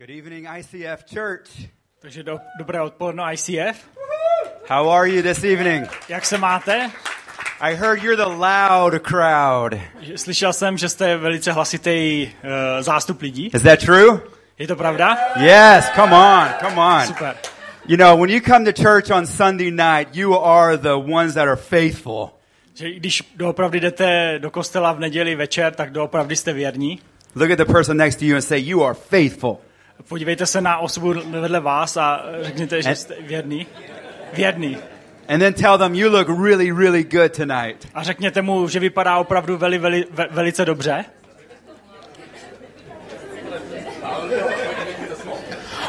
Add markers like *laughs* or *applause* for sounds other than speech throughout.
Good evening, ICF Church. Takže do, dobré odpoledne ICF. How are you this evening? Jak se máte? I heard you're the loud crowd. Slyšel jsem, že jste velice hlasitý uh, zástup lidí. Is that true? Je to pravda? Yes, come on, come on. Super. You know, when you come to church on Sunday night, you are the ones that are faithful. Že když doopravdy jdete do kostela v neděli večer, tak doopravdy jste věrní. Look at the person next to you and say, You are faithful. Podívejte se na osobu vedle vás a řekněte, že jste věrný. Věrný. And then tell them, You look really, really good tonight. A řekněte mu, že vypadá opravdu veli, veli, ve, velice dobře.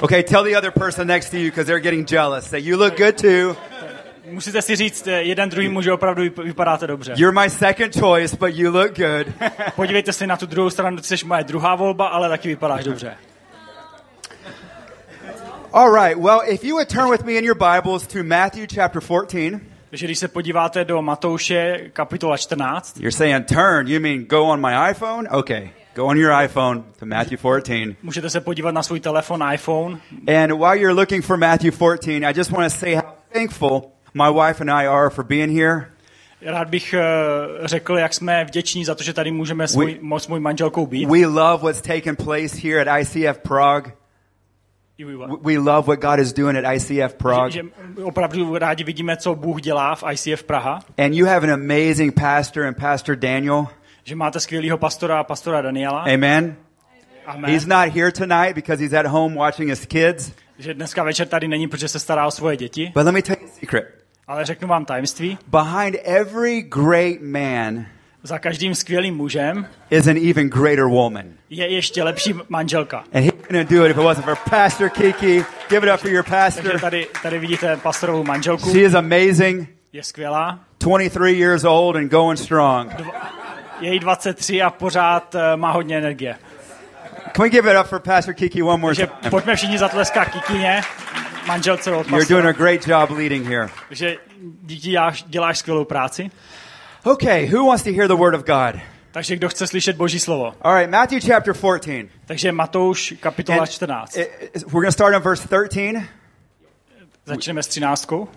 Okay, tell the other person next to you because they're getting jealous. Say, You look good too. Musíte si říct eh, jeden druhýmu, že opravdu vyp- vypadáte dobře. You're my second choice, but you look good. Podívejte se na tu druhou stranu, ty jsi moje druhá volba, ale taky vypadáš dobře. All right, well, if you would turn with me in your Bibles to Matthew chapter 14. Takže když se podíváte do Matouše kapitola 14, You're saying turn, you mean go on my iPhone? Okay, go on your iPhone to Matthew 14. můžete se podívat na svůj telefon, iPhone. And while you're looking for Matthew 14, I just want to say how thankful my wife and I are for being here. Rád bych eh, řekl, jak jsme vděční za to, že tady můžeme s, můj, s můj manželkou být. We love what's taking place here at ICF Prague. We love what God is doing at ICF Prague. Že, že opravdu rádi vidíme, co Bůh dělá v ICF Praha. And you have an amazing pastor and Pastor Daniel. Že máte skvělého pastora a pastora Daniela. Amen. Amen. He's not here tonight because he's at home watching his kids. Že dneska večer tady není, protože se stará o svoje děti. But let me tell you a secret. Ale řeknu vám tajemství. Behind every great man Za každým skvělým mužem is an even greater woman. je ještě lepší manželka. And he couldn't do it if it wasn't for Pastor Kiki. Give it up for your Takže pastor. tady, tady vidíte pastorovou manželku. She is amazing. Je skvělá. 23 years old and going strong. Je jí 23 a pořád eh, má hodně energie. Can we give it up for Pastor Kiki one more Takže time? pojďme všichni zatleskat Kikině, manželce od You're doing a pastora. great job leading here. že díky děláš, děláš skvělou práci. Okay, who wants to hear the word of God? Takže kdo chce slyšet Boží slovo? All right, Matthew chapter 14. Takže Matouš kapitola And 14. it- it- we're going to start on verse 13. Začneme s 13.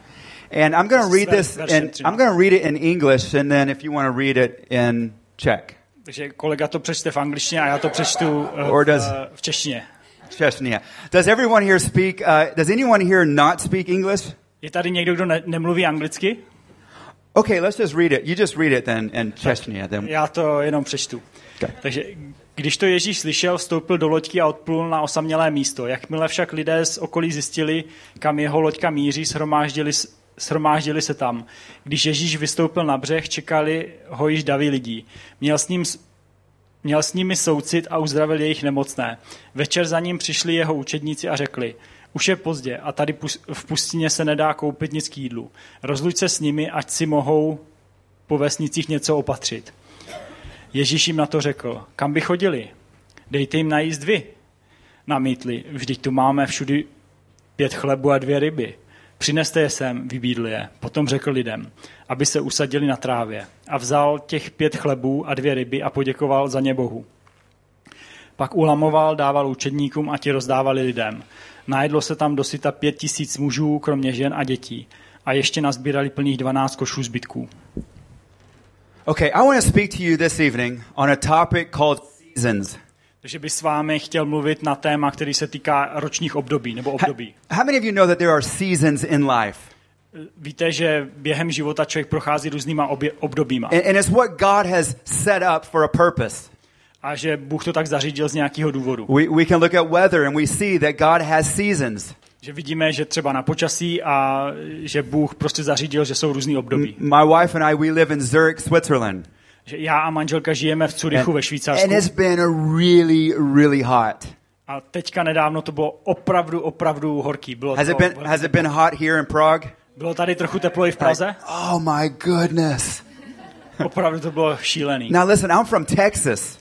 And I'm going to read this, 13. I'm going to read it in English, and then if you want to read it in Czech. Takže kolega to přečte v angličtině a já to přečtu eh, Or does- eh, v češtině. Chechnya. Does everyone here speak, uh, does anyone here not speak English? Je tady někdo, kdo ne, nemluví anglicky? Okay, let's just read it. You just read it then in Chechnya. Then. Já to jenom přečtu. Okay. Takže když to Ježíš slyšel, vstoupil do loďky a odplul na osamělé místo. Jakmile však lidé z okolí zjistili, kam jeho loďka míří, shromáždili, shromáždili se tam. Když Ježíš vystoupil na břeh, čekali ho již davy lidí. Měl s, ním, měl s nimi soucit a uzdravil jejich nemocné. Večer za ním přišli jeho učedníci a řekli, už je pozdě a tady v pustině se nedá koupit nic k jídlu. Rozluč se s nimi, ať si mohou po vesnicích něco opatřit. Ježíš jim na to řekl, kam by chodili? Dejte jim najíst vy. Namítli, vždyť tu máme všudy pět chlebu a dvě ryby. Přineste je sem, vybídl je. Potom řekl lidem, aby se usadili na trávě. A vzal těch pět chlebů a dvě ryby a poděkoval za ně Bohu. Pak ulamoval, dával učedníkům a ti rozdávali lidem. Najedlo se tam dosyta pět tisíc mužů, kromě žen a dětí. A ještě nazbírali plných dvanáct košů zbytků. Okay, I want to speak to you this evening on a topic called seasons. Takže bych s vámi chtěl mluvit na téma, který se týká ročních období nebo období. How many of you know that there are seasons in life? Víte, že během života člověk prochází různýma obě, obdobíma And, and it's what God has set up for a purpose. A že Bůh to tak zařídil z nějakého důvodu. We, we can look at weather and we see that God has seasons. Že vidíme, že třeba na počasí a že Bůh prostě zařídil, že jsou různý období. My wife and I, we live in Zurich, Switzerland. Že já a manželka žijeme v Curychu ve And Švýcarsku it's been a really, really hot. a teďka nedávno to bylo opravdu, opravdu horký. Bylo, Has to, it been, has it been hot here in Prague? bylo tady trochu teplo i v Like, Praze. oh my goodness. Opravdu to bylo šílený. Now listen, I'm from Texas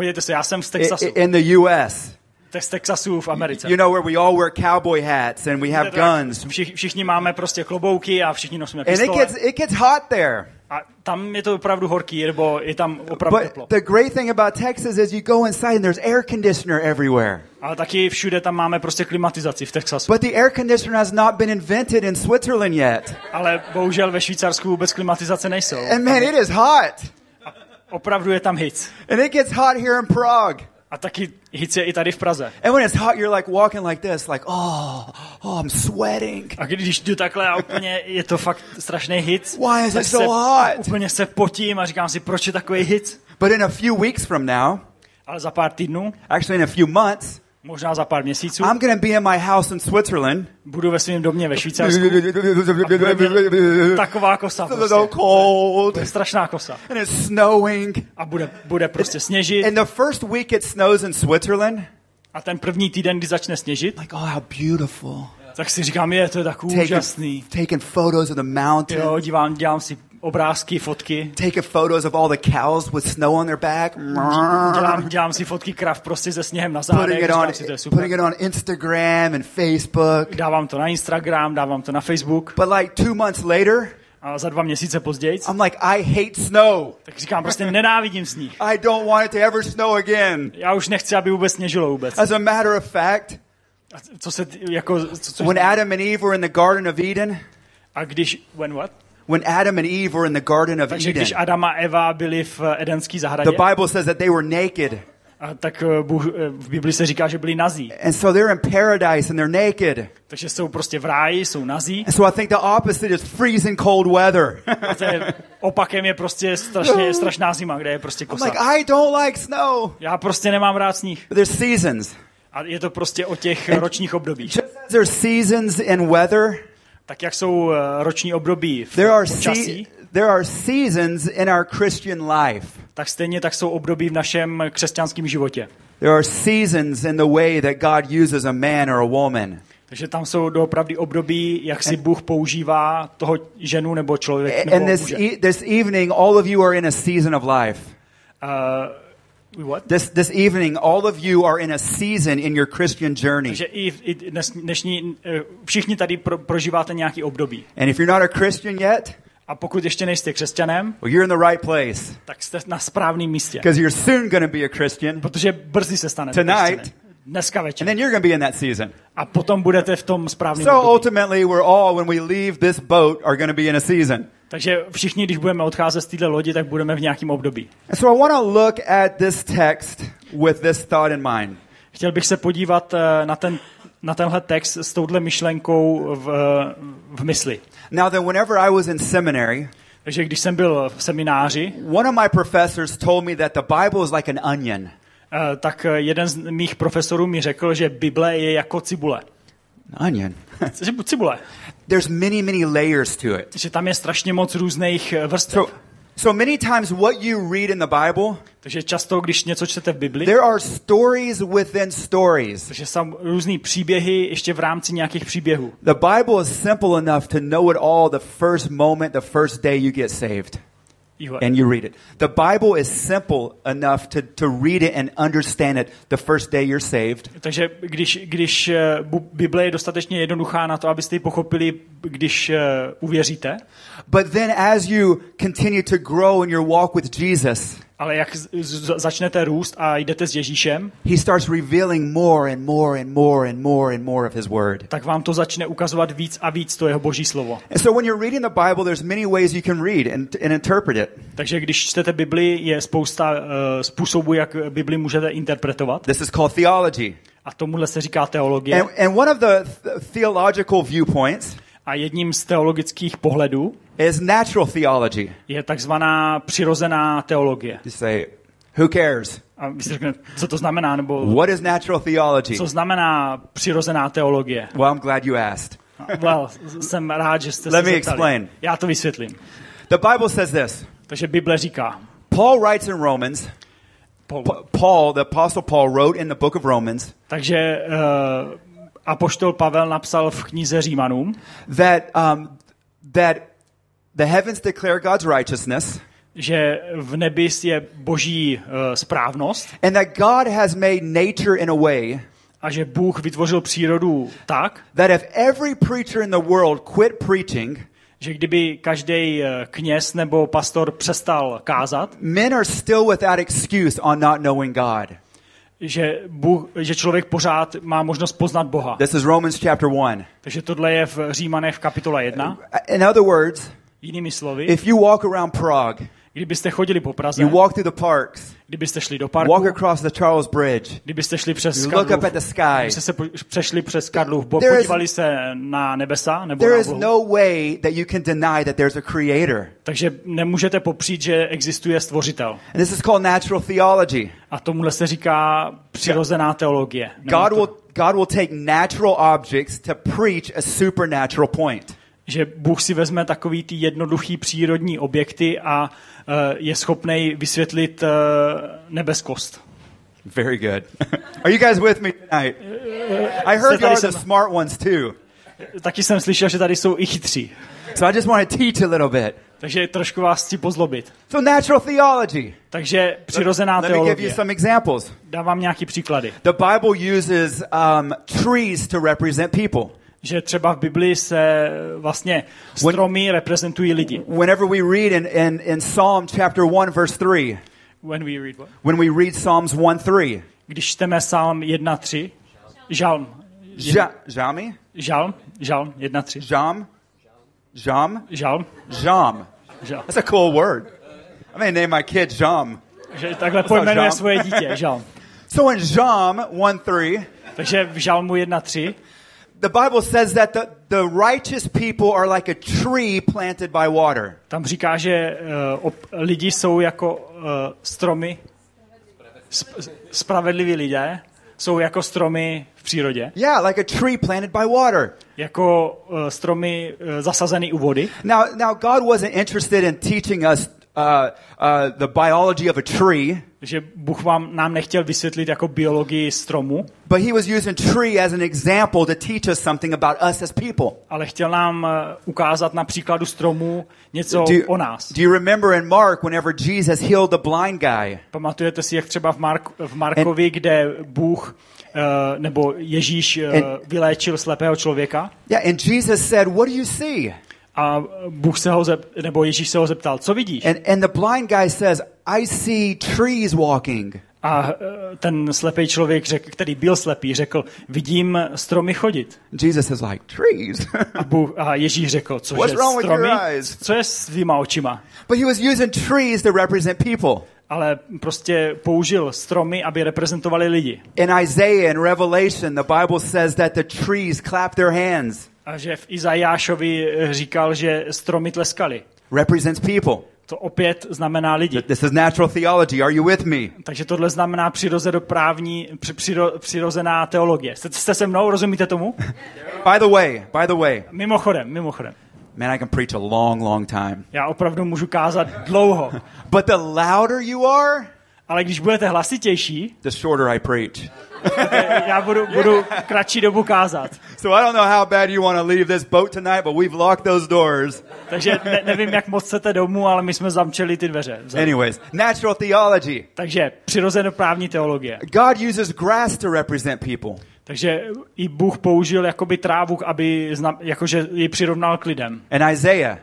Podívejte se, já jsem z Texasu. in the U.S. z Texasu v Americe. You know where we all wear cowboy hats and we have guns. Všich, všichni máme prostě klobouky a všichni nosíme And it pistole. gets, it gets hot there. A tam je to opravdu horký, nebo je tam opravdu But teplo. the great thing about Texas is you go inside and there's air conditioner everywhere. Ale taky všude tam máme prostě klimatizaci v Texasu. But the air conditioner has not been invented in Switzerland yet. Ale bohužel ve Švýcarsku vůbec klimatizace nejsou. And man, it is hot. Opravdu je tam hic. And it gets hot here in Prague. A taky hic je i tady v Praze. And when it's hot, you're like walking like this, like, oh, oh, I'm sweating. A když jdu takhle a úplně je to fakt strašný hit, Why is it so hot? úplně se potím a říkám si, proč je takový hit. But in a few weeks from now, Ale za pár týdnů, actually in a few months, možná za pár měsíců, I'm going to be in my house in Switzerland. budu ve svém domě ve Švýcarsku. Taková kosa so prostě. cold. To je strašná kosa. And it's snowing. A bude, bude prostě sněžit. And the first week it snows in Switzerland, A ten první týden, kdy začne sněžit, like, oh, how beautiful. tak si říkám, je, to je tak Taking, úžasný. taking photos of the mountain. Jo, dívám, dělám si obrázky, fotky. Taking photos of all the cows with snow on their back. Dělám, dělám si fotky krav prostě se sněhem na Putting zádech. it on, si, to je super. putting it on Instagram and Facebook. Dávám to na Instagram, dávám to na Facebook. But like two months later, A za dva měsíce později, I'm like, I hate snow. tak říkám, prostě nenávidím sníh. I don't want it to ever snow again. Já už nechci, aby vůbec sněžilo vůbec. As a matter of fact, A co se, jako, co, co, when Adam and Eve were in the Garden of Eden, a když, when what? When Adam and Eve were in the Garden of Takže Eden, když Adam a Eva byli v edenské zahradě, the Bible says that they were naked. a tak eh, Bůh, eh, v Bibli se říká, že byli nazí. And so they're in paradise and they're naked. Takže jsou prostě v ráji, jsou nazí. And so I think the opposite is freezing cold weather. A to je, opakem je prostě strašně, strašná zima, kde je prostě I'm kosa. like, I don't like snow. Já prostě nemám rád sníh. But there's seasons. A je to prostě o těch ročních obdobích. There's seasons in weather, Tak jak jsou eh, roční období v there are počasí, there are seasons in our Christian life. tak stejně tak jsou období v našem křesťanském životě. There are seasons in the way that God uses a man or a woman. Takže tam jsou doopravdy období, jak si Bůh používá toho ženu nebo člověk And nebo this muže. e- this evening, all of you are in a season of life. Uh, what? This this evening, all of you are in a season in your Christian journey. Takže i, i dnes, dnešní, eh, všichni tady pro, prožíváte nějaký období. And if you're not a Christian yet, A pokud ještě nejste křesťanem, well, you're in the right place tak jste na správném místě. because you're soon going to be a Christian, Protože brzy se stanete Tonight. křesťanem. Dneska and večer. then you're going to be in that season. A potom budete v tom správném So období. ultimately, we're all, when we leave this boat, are going to be in a season. Takže všichni, když budeme odcházet z této lodi, tak budeme v nějakém období. And so I want to look at this text with this thought in mind. Chtěl bych se podívat eh, na, ten, na tenhle text s touhle myšlenkou v, v mysli. Now, then, whenever I was in seminary, Takže když jsem byl v semináři, one of my professors told me that the Bible is like an onion. eh, tak eh, jeden z mých profesorů mi řekl, že Bible je jako cibule. An onion. *laughs* Cib- Cibule. There's many, many layers to it. Že tam je strašně moc různých eh, vrstev. So, so many times what you read in the Bible, Takže často, když něco čtete v Bibli, there are stories within stories. takže jsou různý příběhy ještě v rámci nějakých příběhů. The Bible is simple enough to know it all the first moment, the first day you get saved. And you read it. The Bible is simple enough to, to read it and understand it the first day you're saved. Takže když, když eh, Bible je dostatečně jednoduchá na to, abyste ji pochopili, když eh, uvěříte, But then as you continue to grow in your walk with Jesus, ale jak začnete růst a jdete s Ježíšem, he starts revealing more and more and more and more and more of his word. tak vám to začne ukazovat víc a víc to jeho boží slovo. And so when you're reading the Bible, there's many ways you can read and, and interpret it. Takže když čtete Bibli, je spousta uh, způsobů, jak Bibli můžete interpretovat. This is called theology. A tomuhle se říká teologie. And, and one of the th- theological viewpoints A jedním z teologických pohledů is natural theology. je takzvaná přirozená teologie. You say, who cares? A vy si řeknete, co to znamená, nebo What is natural theology? co znamená přirozená teologie. Well, I'm glad you asked. Well, jsem rád, že jste Let se me zeptali. explain. Já to vysvětlím. The Bible says this. Takže Bible říká, Paul writes in Romans, Paul, Pa- Paul, the apostle Paul wrote in the book of Romans takže uh, apoštol Pavel napsal v knize Římanům, that um, that the heavens declare God's righteousness. Že v nebi je boží uh, správnost. And that God has made nature in a way a že Bůh vytvořil přírodu tak, that if every preacher in the world quit preaching, že kdyby každý eh, kněz nebo pastor přestal kázat, men are still without excuse on not knowing God. Že, Bůh, že člověk pořád má možnost poznat Boha. This is Romans chapter 1. Takže tohle je v Římanech v kapitole 1. In other words, Jinými slovy, if you walk around Prague, kdybyste chodili po Praze, you walk through the parks, kdybyste šli do parku, walk across the Charles Bridge, kdybyste šli přes you look up Karlův, at the sky, kdybyste se po, přešli přes Karlův is- podívali se na nebesa nebo there na is oblohu, no way that you can deny that there's a creator. takže nemůžete popřít, že existuje stvořitel. And this is called natural theology. A tomuhle se říká přirozená teologie. God will, God will take natural objects to preach a supernatural point. že Bůh si vezme takový ty jednoduchý přírodní objekty a uh, je schopný vysvětlit uh, nebeskost. Very good. *laughs* Are you guys with me tonight? I heard you are the smart ones too. Taky jsem slyšel, že tady jsou i chytří. So I just want to teach a little bit. Takže trošku vás chci pozlobit. So natural theology. Takže přirozená Let me give you teologie. some examples. Dávám nějaký příklady. The Bible uses um, trees to represent people. Že třeba v Biblii se vlastně stromy reprezentují lidi. Whenever we read in, in, in Psalm chapter 1, verse 3, When we read what? when we read Psalms 1 3, Když čteme Psalm 1.3, Žalm, Ja- Jami? Žalm, Žalm 1.3, Jam? Jam? Žalm, Jam. Žalm. That's a cool word. I may name my kid Jam. Že takhle pojmenuje Žalm. svoje dítě, Žalm. *laughs* So in Jam 1 3, Takže v Žalmu 1.3 the Bible says that the, the righteous people are like a tree planted by water. tam říká, že uh, op, lidi jsou jako uh, stromy, sp, spravedliví lidé jsou jako stromy v přírodě, Yeah, like a tree planted by water. jako uh, stromy uh, zasazený u vody. Now, now God wasn't interested in teaching us uh, uh, the biology of a tree, že Bůh vám nám nechtěl vysvětlit jako biologii stromu, but He was using tree as an example to teach us something about us as people. ale chtěl nám eh, ukázat na příkladu stromu něco Do o nás. do you remember in Mark whenever Jesus healed the blind guy? Pamatujete si, jak třeba v, Mark, v Markovi, kde Bůh eh, nebo Ježíš And- vyléčil slepého člověka Yeah, and Jesus said, "What do you see?" A Bůh se ho zep, nebo Ježíš se ho zeptal, co vidíš? And and the blind guy says, "I see trees walking." A eh, ten slepý člověk, řek, který byl slepý, řekl, vidím stromy chodit. Jesus is like, "Trees." *laughs* A, Bůh, a Ježíš řekl, cože What's wrong with your stromy? eyes? Co je s tvýma očima? but he was using trees to represent people. Ale prostě použil stromy, aby reprezentovali lidi. In Isaiah and Revelation, the Bible says that the trees clap their hands, A že v Izajášovi eh, říkal, že stromy tleskali. represents people. To opět znamená lidi. This is natural theology. Are you with me? Takže tohle znamená přirozedoprávní, při, přiro, přirozená teologie. Jste, jste se mnou, rozumíte tomu? By the way, by the way, Mimochodem, mimochodem. man, I can preach a long, long time. Já opravdu můžu kázat dlouho. But the louder you are, Ale když budete hlasitější, the shorter I preach. Já budu, budu kratší dobu kázat. So I don't know how bad you want to leave this boat tonight, but we've locked those doors. Takže ne, nevím, jak moc chcete domů, ale my jsme zamčeli ty dveře. Anyways, natural theology. Takže přirozenoprávní teologie. God uses grass to represent people. Takže i Bůh použil jakoby trávu, aby zna, jakože ji přirovnal k lidem. In Isaiah,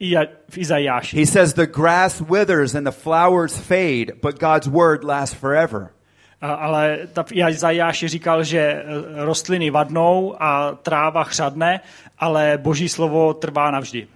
he says, The grass withers and the flowers fade, but God's word lasts forever. Ale ta v Izajáši říkal, že eh, rostliny vadnou a tráva chřadne, ale boží slovo trvá navždy.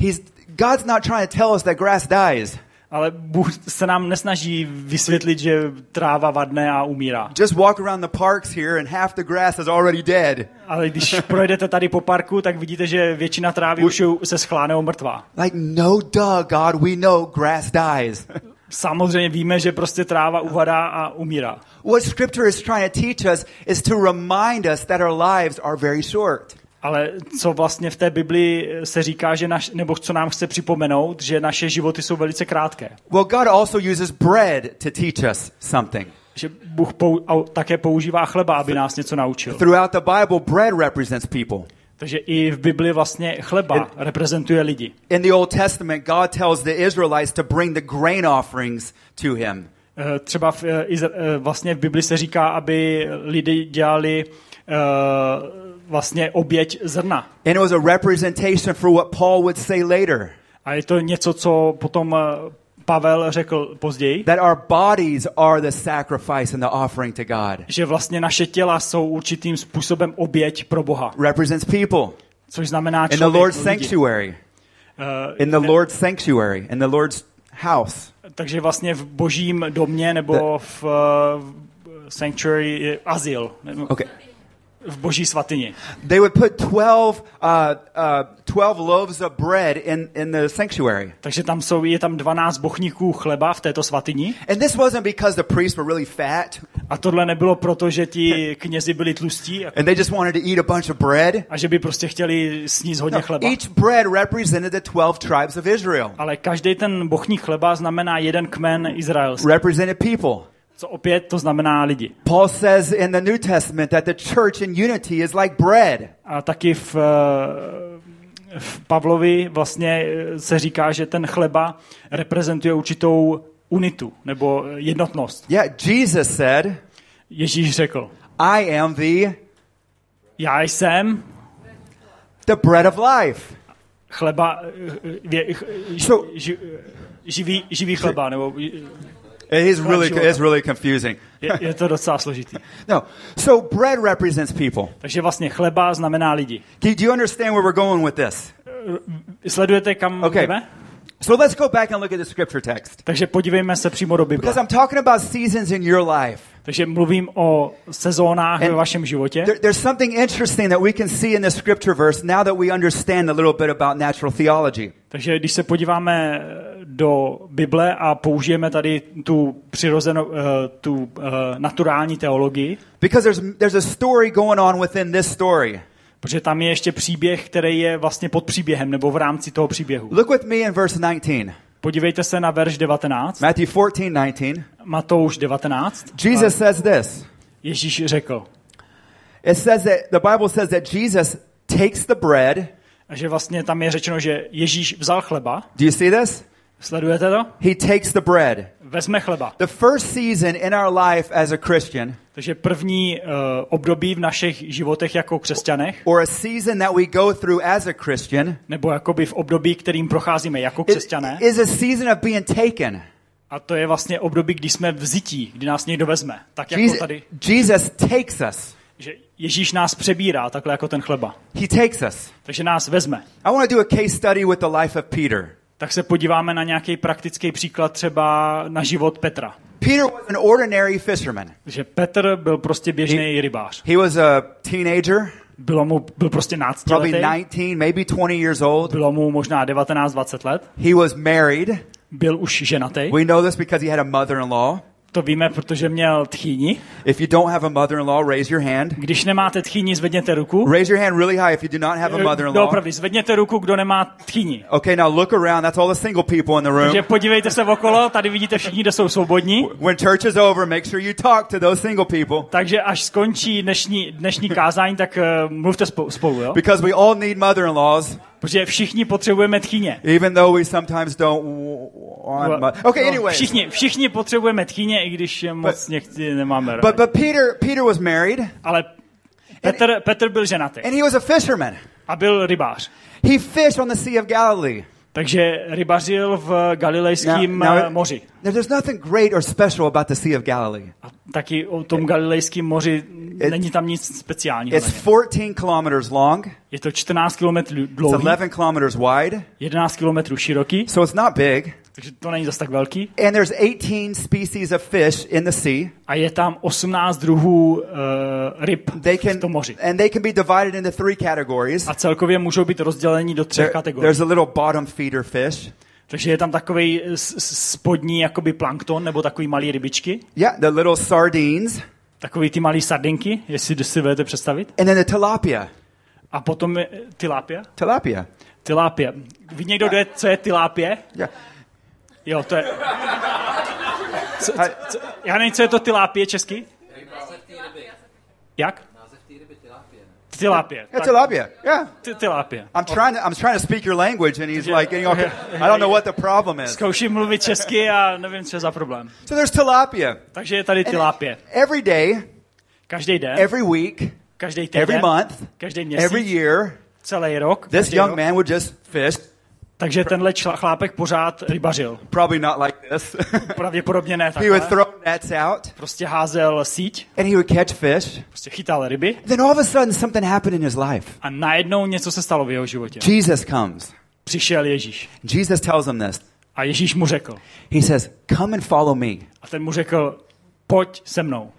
He's, God's not trying to tell us that grass dies. Ale Bůh se nám nesnaží vysvětlit, že tráva vadne a umírá. Just walk around the parks here and half the grass is already dead. Ale když *laughs* projdete tady po parku, tak vidíte, že většina trávy už se schláne o mrtvá. Like, no duh, God, we know grass dies. *laughs* Samozřejmě víme, že prostě tráva uvadá a umírá. what scripture is trying to teach us is to remind us that our lives are very short. Ale co vlastně v té Biblii se říká, že naš, nebo co nám chce připomenout, že naše životy jsou velice krátké. Well, God also uses bread to teach us something. Že Bůh pou, také používá chleba, aby nás něco naučil. Throughout the Bible, bread represents people. Takže i v Biblii vlastně chleba reprezentuje lidi. In the Old Testament, God tells the Israelites to bring the grain offerings to him. Eh, Třeba v, eh, Izra- eh, vlastně v Bibli se říká, aby lidi dělali vlastně oběť zrna. And it was a representation for what Paul would say later. A je to něco, co potom Pavel řekl později, that our bodies are the sacrifice and the offering to God. Že vlastně naše těla jsou určitým způsobem oběť pro Boha. Represents people. Což znamená člověk, In the Lord's sanctuary. Uh, in the Lord's sanctuary, in the Lord's house. Takže vlastně v božím domě nebo v uh, sanctuary je azyl. Okay v boží svatyni. They would put 12, uh, uh, 12 loaves of bread in, in the sanctuary. Takže tam jsou, je tam 12 bochníků chleba v této svatyni. And this wasn't because the priests were really fat. A tohle nebylo proto, že ti knězi byli tlustí. And they just wanted to eat a bunch of bread. A že by prostě chtěli sníst hodně no, chleba. Each bread represented the 12 tribes of Israel. Ale každý ten bochník chleba znamená jeden kmen izraelský. Represented people. Co opět to znamená lidi. Paul says in the New Testament that the church in unity is like bread. A taky v, eh, v Pavlovi vlastně eh, se říká, že ten chleba reprezentuje určitou unitu nebo jednotnost. Yeah, Jesus said, Ježíš řekl, I am the Já jsem the bread of life. Chleba, eh, so, živý, živý chleba, nebo it is really, it's really confusing. Je, je to docela složitý. *laughs* No, so bread represents people. Takže vlastně chleba znamená lidi. Do you understand where we're going with this? Sledujete kam okay. jdeme? So let's go back and look at the scripture text. Takže podívejme se přímo do Bible. Because I'm talking about seasons in your life. Takže mluvím o sezónách ve vašem životě. There, there's something interesting that we can see in the scripture verse now that we understand a little bit about natural theology. Takže když se podíváme do Bible a použijeme tady tu přirozenou, uh, tu uh, naturální teologii. Because there's, there's a story going on within this story. Protože tam je ještě příběh, který je vlastně pod příběhem, nebo v rámci toho příběhu. Look with me in verse 19. Podívejte se na verš 19. Matthew 14:19. Matouš 19. Jesus says this. Ježíš řekl. It says that the Bible says that Jesus takes the bread. A že vlastně tam je řečeno, že Ježíš vzal chleba. Do you see this? Sledujete to? He takes the bread. Vezme chleba. The first season in our life as a Christian. Takže první uh, období v našich životech jako křesťanech. Or a season that we go through as a Christian. Nebo jakoby v období, kterým procházíme jako křesťané. Is a season of being taken. A to je vlastně období, kdy jsme vzití, kdy nás někdo vezme. Tak jako Jesus, tady. Jesus takes us. Že Ježíš nás přebírá, takhle jako ten chleba. He takes us. Takže nás vezme. I want to do a case study with the life of Peter. Tak se podíváme na nějaký praktický příklad třeba na život Petra. Peter was an ordinary fisherman. Že Petr byl prostě běžný rybář. He was a teenager. Bylo mu, byl prostě. Probably 19, maybe 20 years old. Bylo mu možná 19-20 let. He was married. Byl už ženatý. We know this because he had a mother-in-law. To víme, protože měl tchýni. If you don't have a mother-in-law, raise your hand. Když nemáte tchýni, zvedněte ruku. Raise your hand really high if you do not have a mother-in-law. Opravdu, zvedněte ruku, kdo nemá tchýni. Okay, now look around. That's all the single people in the room. Takže podívejte se okolo, tady vidíte všichni, kdo jsou svobodní. When church is over, make sure you talk to those single people. Takže až skončí dnešní, dnešní kázání, tak uh, mluvte spolu, jo? Because we all need mother-in-laws. Protože všichni potřebujeme tchýně. Even though we sometimes don't want well, Okay, no, anyway. Všichni, všichni potřebujeme tchýně, i když moc někdy nemáme rád. But, but Peter, Peter was married. Ale Petr, Petr byl ženatý. And he was a fisherman. A byl rybář. He fished on the Sea of Galilee. Takže rybařil v Galilejském now, now, moři. There's nothing great or special about the Sea of Galilee. A taky o tom Galilejském moři it, není tam nic speciálního. It's 14 kilometers long. Je to 14 kilometrů dlouhý. It's 11 kilometers wide. 11 kilometrů široký. So it's not big. Takže to není zase tak velký. And there's 18 species of fish in the sea. A je tam 18 druhů uh, ryb they can, v tom moři. And they can be divided into three categories. A celkově můžou být rozděleni do třech kategorií. There's a little bottom feeder fish. Takže je tam takový spodní jakoby plankton, nebo takový malý rybičky. Yeah, the little sardines. Takový ty malý sardinky, jestli si budete představit. And then the tilapia. A potom je tilapia. Tilapia. Tilapia. Ví někdo, yeah. co je tilapie? Yeah. Jo, to je... Co, co, já nevím, co je to tilápie česky? Jak? Tilapia. Yeah, tilapia. Yeah. Tilapia. I'm trying to I'm trying to speak your language and he's like, you know, I don't know what the problem is. Zkouším mluvit česky a nevím, co je za problém. So there's tilapia. Takže je tady tilapie. Every day, každý den, every week, Každý týden, every month, každý měsíc, every year, celý rok. this young rok. man would just fish. Takže tenhle čla, chlápek pořád rybařil. Probably not like this. *laughs* Pravděpodobně ne he would takhle. throw nets out Prostě házel síť, and he would catch fish. prostě chytal ryby Then all of a sudden something happened in his life. a najednou něco se stalo v jeho životě. Jesus comes. Přišel Ježíš Jesus tells him this. a Ježíš mu řekl. He says, Come and follow me. A ten mu řekl, pojď se mnou.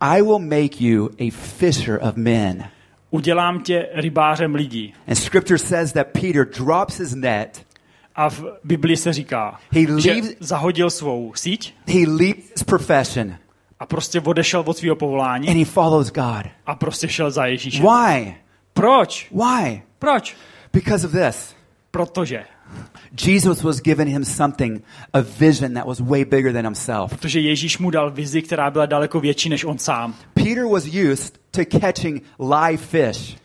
I will make you a fisher of men. Udělám tě rybářem lidí. And scripture says that Peter drops his net, A v Biblii se říká, He že leaves- zahodil svou síť he leaves his profession, a prostě odešel od svého and povolání he follows God. a prostě šel za Ježíšem. Why? Proč? Why? Proč? Because of this. Protože. Jesus was giving him something, a vision that was way bigger than himself. Protože Ježíš mu dal vizi, která byla daleko větší než on sám. Peter was used to catching live fish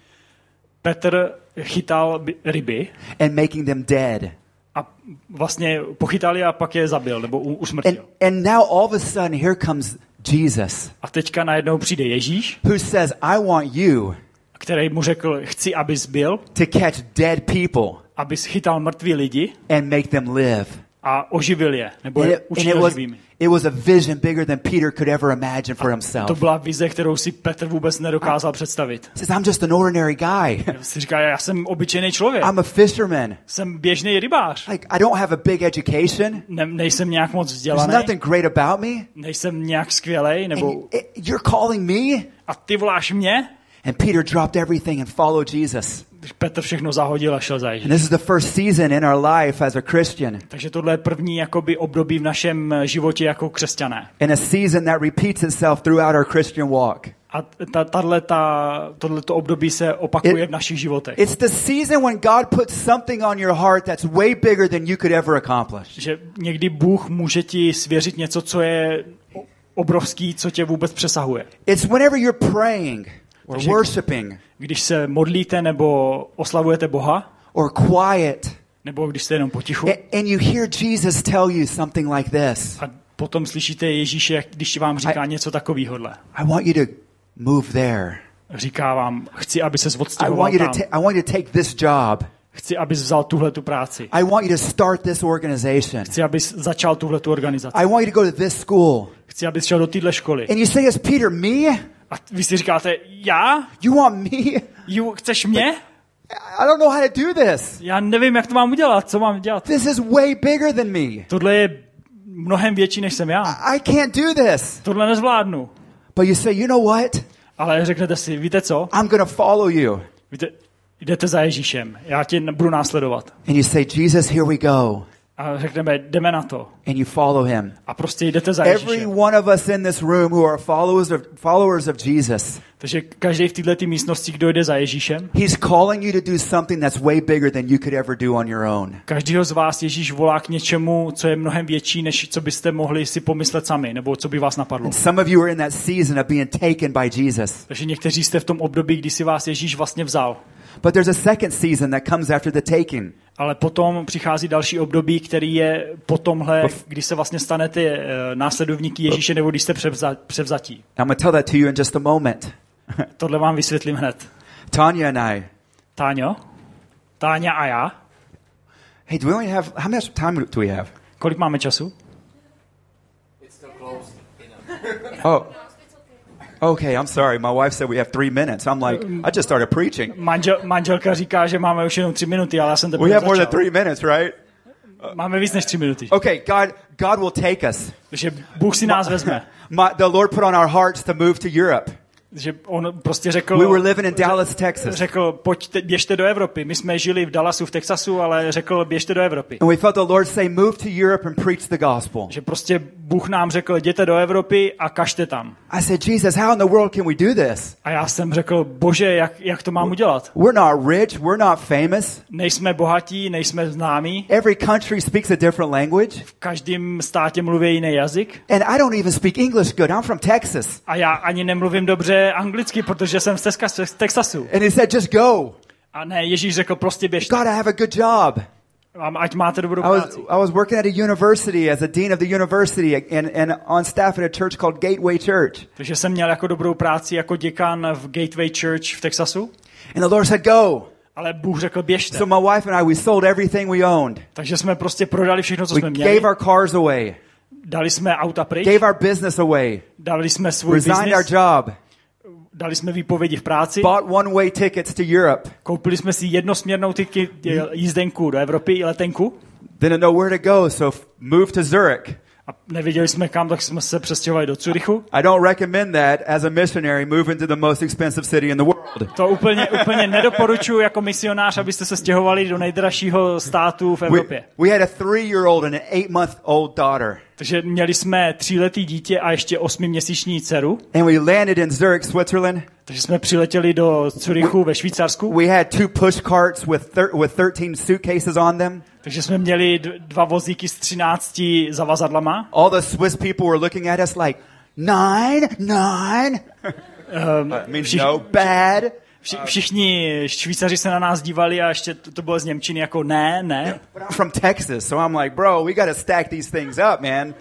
Petr chytal by- ryby and making them dead. a vlastně pochytal je a pak je zabil nebo u- And, usmrtil. and now all of a sudden, here comes Jesus, A teďka najednou přijde Ježíš, who says, I want you který mu řekl, chci, abys byl, to catch dead people abys chytal mrtví lidi and make them live. A oživil je, nebo And je and učinil it was, a vision bigger than Peter could ever imagine for himself. To byla vize, kterou si Petr vůbec nedokázal představit. Says, I'm just an ordinary guy. *laughs* Si říká, já jsem obyčejný člověk, I'm a fisherman. jsem běžný rybář, Like, I don't have a big education. ne, nejsem nějak moc There's vzdělaný, nothing great about me. nejsem nějak skvělej, And nebo y- you're calling me? a ty voláš mě? And Peter dropped everything and followed Jesus. Petr všechno zahodil a šel za And Ježíš. this is the first season in our life as a Christian. Takže tohle je první jakoby období v našem životě jako křesťané. And a season that repeats itself throughout our Christian walk. A ta, tahle, ta, tohleto období se opakuje It- v našich životech. It's the season when God puts something on your heart that's way bigger than you could ever accomplish. Že někdy Bůh může ti svěřit něco, co je obrovský, co tě vůbec přesahuje. It's whenever you're praying or Takže- worshiping Když se modlíte nebo oslavujete Boha, or quiet nebo když jste jenom potichu and you hear Jesus tell you something like this. a potom slyšíte Ježíše, když vám říká něco takovýhodle. I want you to move there. Říká vám, chci, aby se I odstěhoval want you to tam. ta- I want you to take this job. Chci, abys vzal tuhle tu práci. I want you to start this organization. Chci, abys začal tuhle tu organizaci. I want you to go to this school. Chci, abys šel do téhle školy. And you say, yes, Peter, me? A vy si říkáte, já? You want me? Ju, chceš mě? I don't know how to do this. Já nevím, jak to mám udělat. Co mám dělat? This is way bigger than me. Tohle je mnohem větší, než jsem já. I can't do this. Tohle nezvládnu. But you say, you know what? Ale řeknete si, víte co? I'm to follow you. Víte, jdete za Ježíšem. Já tě budu následovat. And you say, Jesus, here we go. A řekneme, jdeme na to. And you follow him. A prostě jdete za Every Ježíšem. one of us in this room who are followers of, followers of Jesus, Takže každý v této místnosti, kdo jde za Ježíšem, he's calling you to do something that's way bigger than you could ever do on your own. každýho z vás Ježíš volá k něčemu, co je mnohem větší, než co byste mohli si pomyslet sami, nebo co by vás napadlo. Some of you are in that season of being taken by Jesus. Takže někteří jste v tom období, kdy si vás Ježíš vlastně vzal. But there's a second season that comes after the taking. Ale potom přichází další období, který je po tomhle, kdy se vlastně stanete eh, následovníky Ježíše, nebo když jste převza, převzatí. I'm going to tell that to you in just a moment. *laughs* Tohle vám vysvětlím hned. Tanya and I. Táňo? Táňa a já? Hey, do we only have, how much time do we have? Kolik máme času? Oh. Okay, I'm sorry. My wife said we have three minutes. I'm like, I just started preaching. Manžel, manželka říká, že máme už jenom tři minuty, ale já jsem We teprve have more than three minutes, right? Máme víc než tři minuty. Okay, God, God will take us. Takže Bůh si nás vezme. *laughs* My, the Lord put on our hearts to move to Europe. Že on prostě řekl, We were living in Dallas, Texas. řekl, pojďte, běžte do Evropy. My jsme žili v Dallasu v Texasu, ale řekl, běžte do Evropy. And we felt the Lord say, move to Europe and preach the gospel. Že prostě Bůh nám řekl, jděte do Evropy a kažte tam. I said, Jesus, how in the world can we do this? A já jsem řekl, bože, jak, jak to mám udělat? We're not rich. We're not famous. Nejsme bohatí, nejsme známí, Every country speaks a different language. v každém státě mluví jiný jazyk And I don't even speak English good. I'm from Texas. a já ani nemluvím dobře anglicky, protože jsem z, Teska, z Texasu. And he said, just go. A ne, Ježíš řekl, prostě běžte. God, I have a good job. Ať máte dobrou I was, práci. I was working at a university as a dean of the university and, and on staff at a church called Gateway Church. Takže jsem měl jako dobrou práci jako děkan v Gateway Church v Texasu. And the Lord said, go. Ale Bůh řekl, běžte. So my wife and I, we sold everything we owned. Takže jsme prostě prodali všechno, co We jsme měli. gave our cars away, Dali jsme auta pryč, gave our business away, dali jsme svůj resigned our biznis, job, dali jsme výpovědi v práci, bought one-way tickets to Europe. koupili jsme si jednosměrnou tyky, jízdenku do Evropy letenku Didn't know where to go, so moved to Zurich. A nevěděli jsme kam, tak jsme se přestěhovali do Curychu. I don't recommend that as a missionary move into the most expensive city in the world. To úplně, úplně nedoporučuji jako misionář, abyste se stěhovali do nejdražšího státu v We, Evropě. we had a three-year-old and an eight-month-old daughter, Takže měli jsme tříletý dítě a ještě osmiměsíční dceru. and we landed in Zurich, Switzerland. Takže jsme přiletěli do Curychu ve Švýcarsku. We had two push carts with thir- with 13 suitcases on them. Takže jsme měli dva vozíky s 13 zavazadlama. All the Swiss people were looking at us like, nine, nine. Um, I mean, všich, no, bad. vši, všichni Švýcaři se na nás dívali a ještě to, to bylo z Němčiny jako ne, ne. But I'm from Texas, so I'm like, bro, we got to stack these things up, man.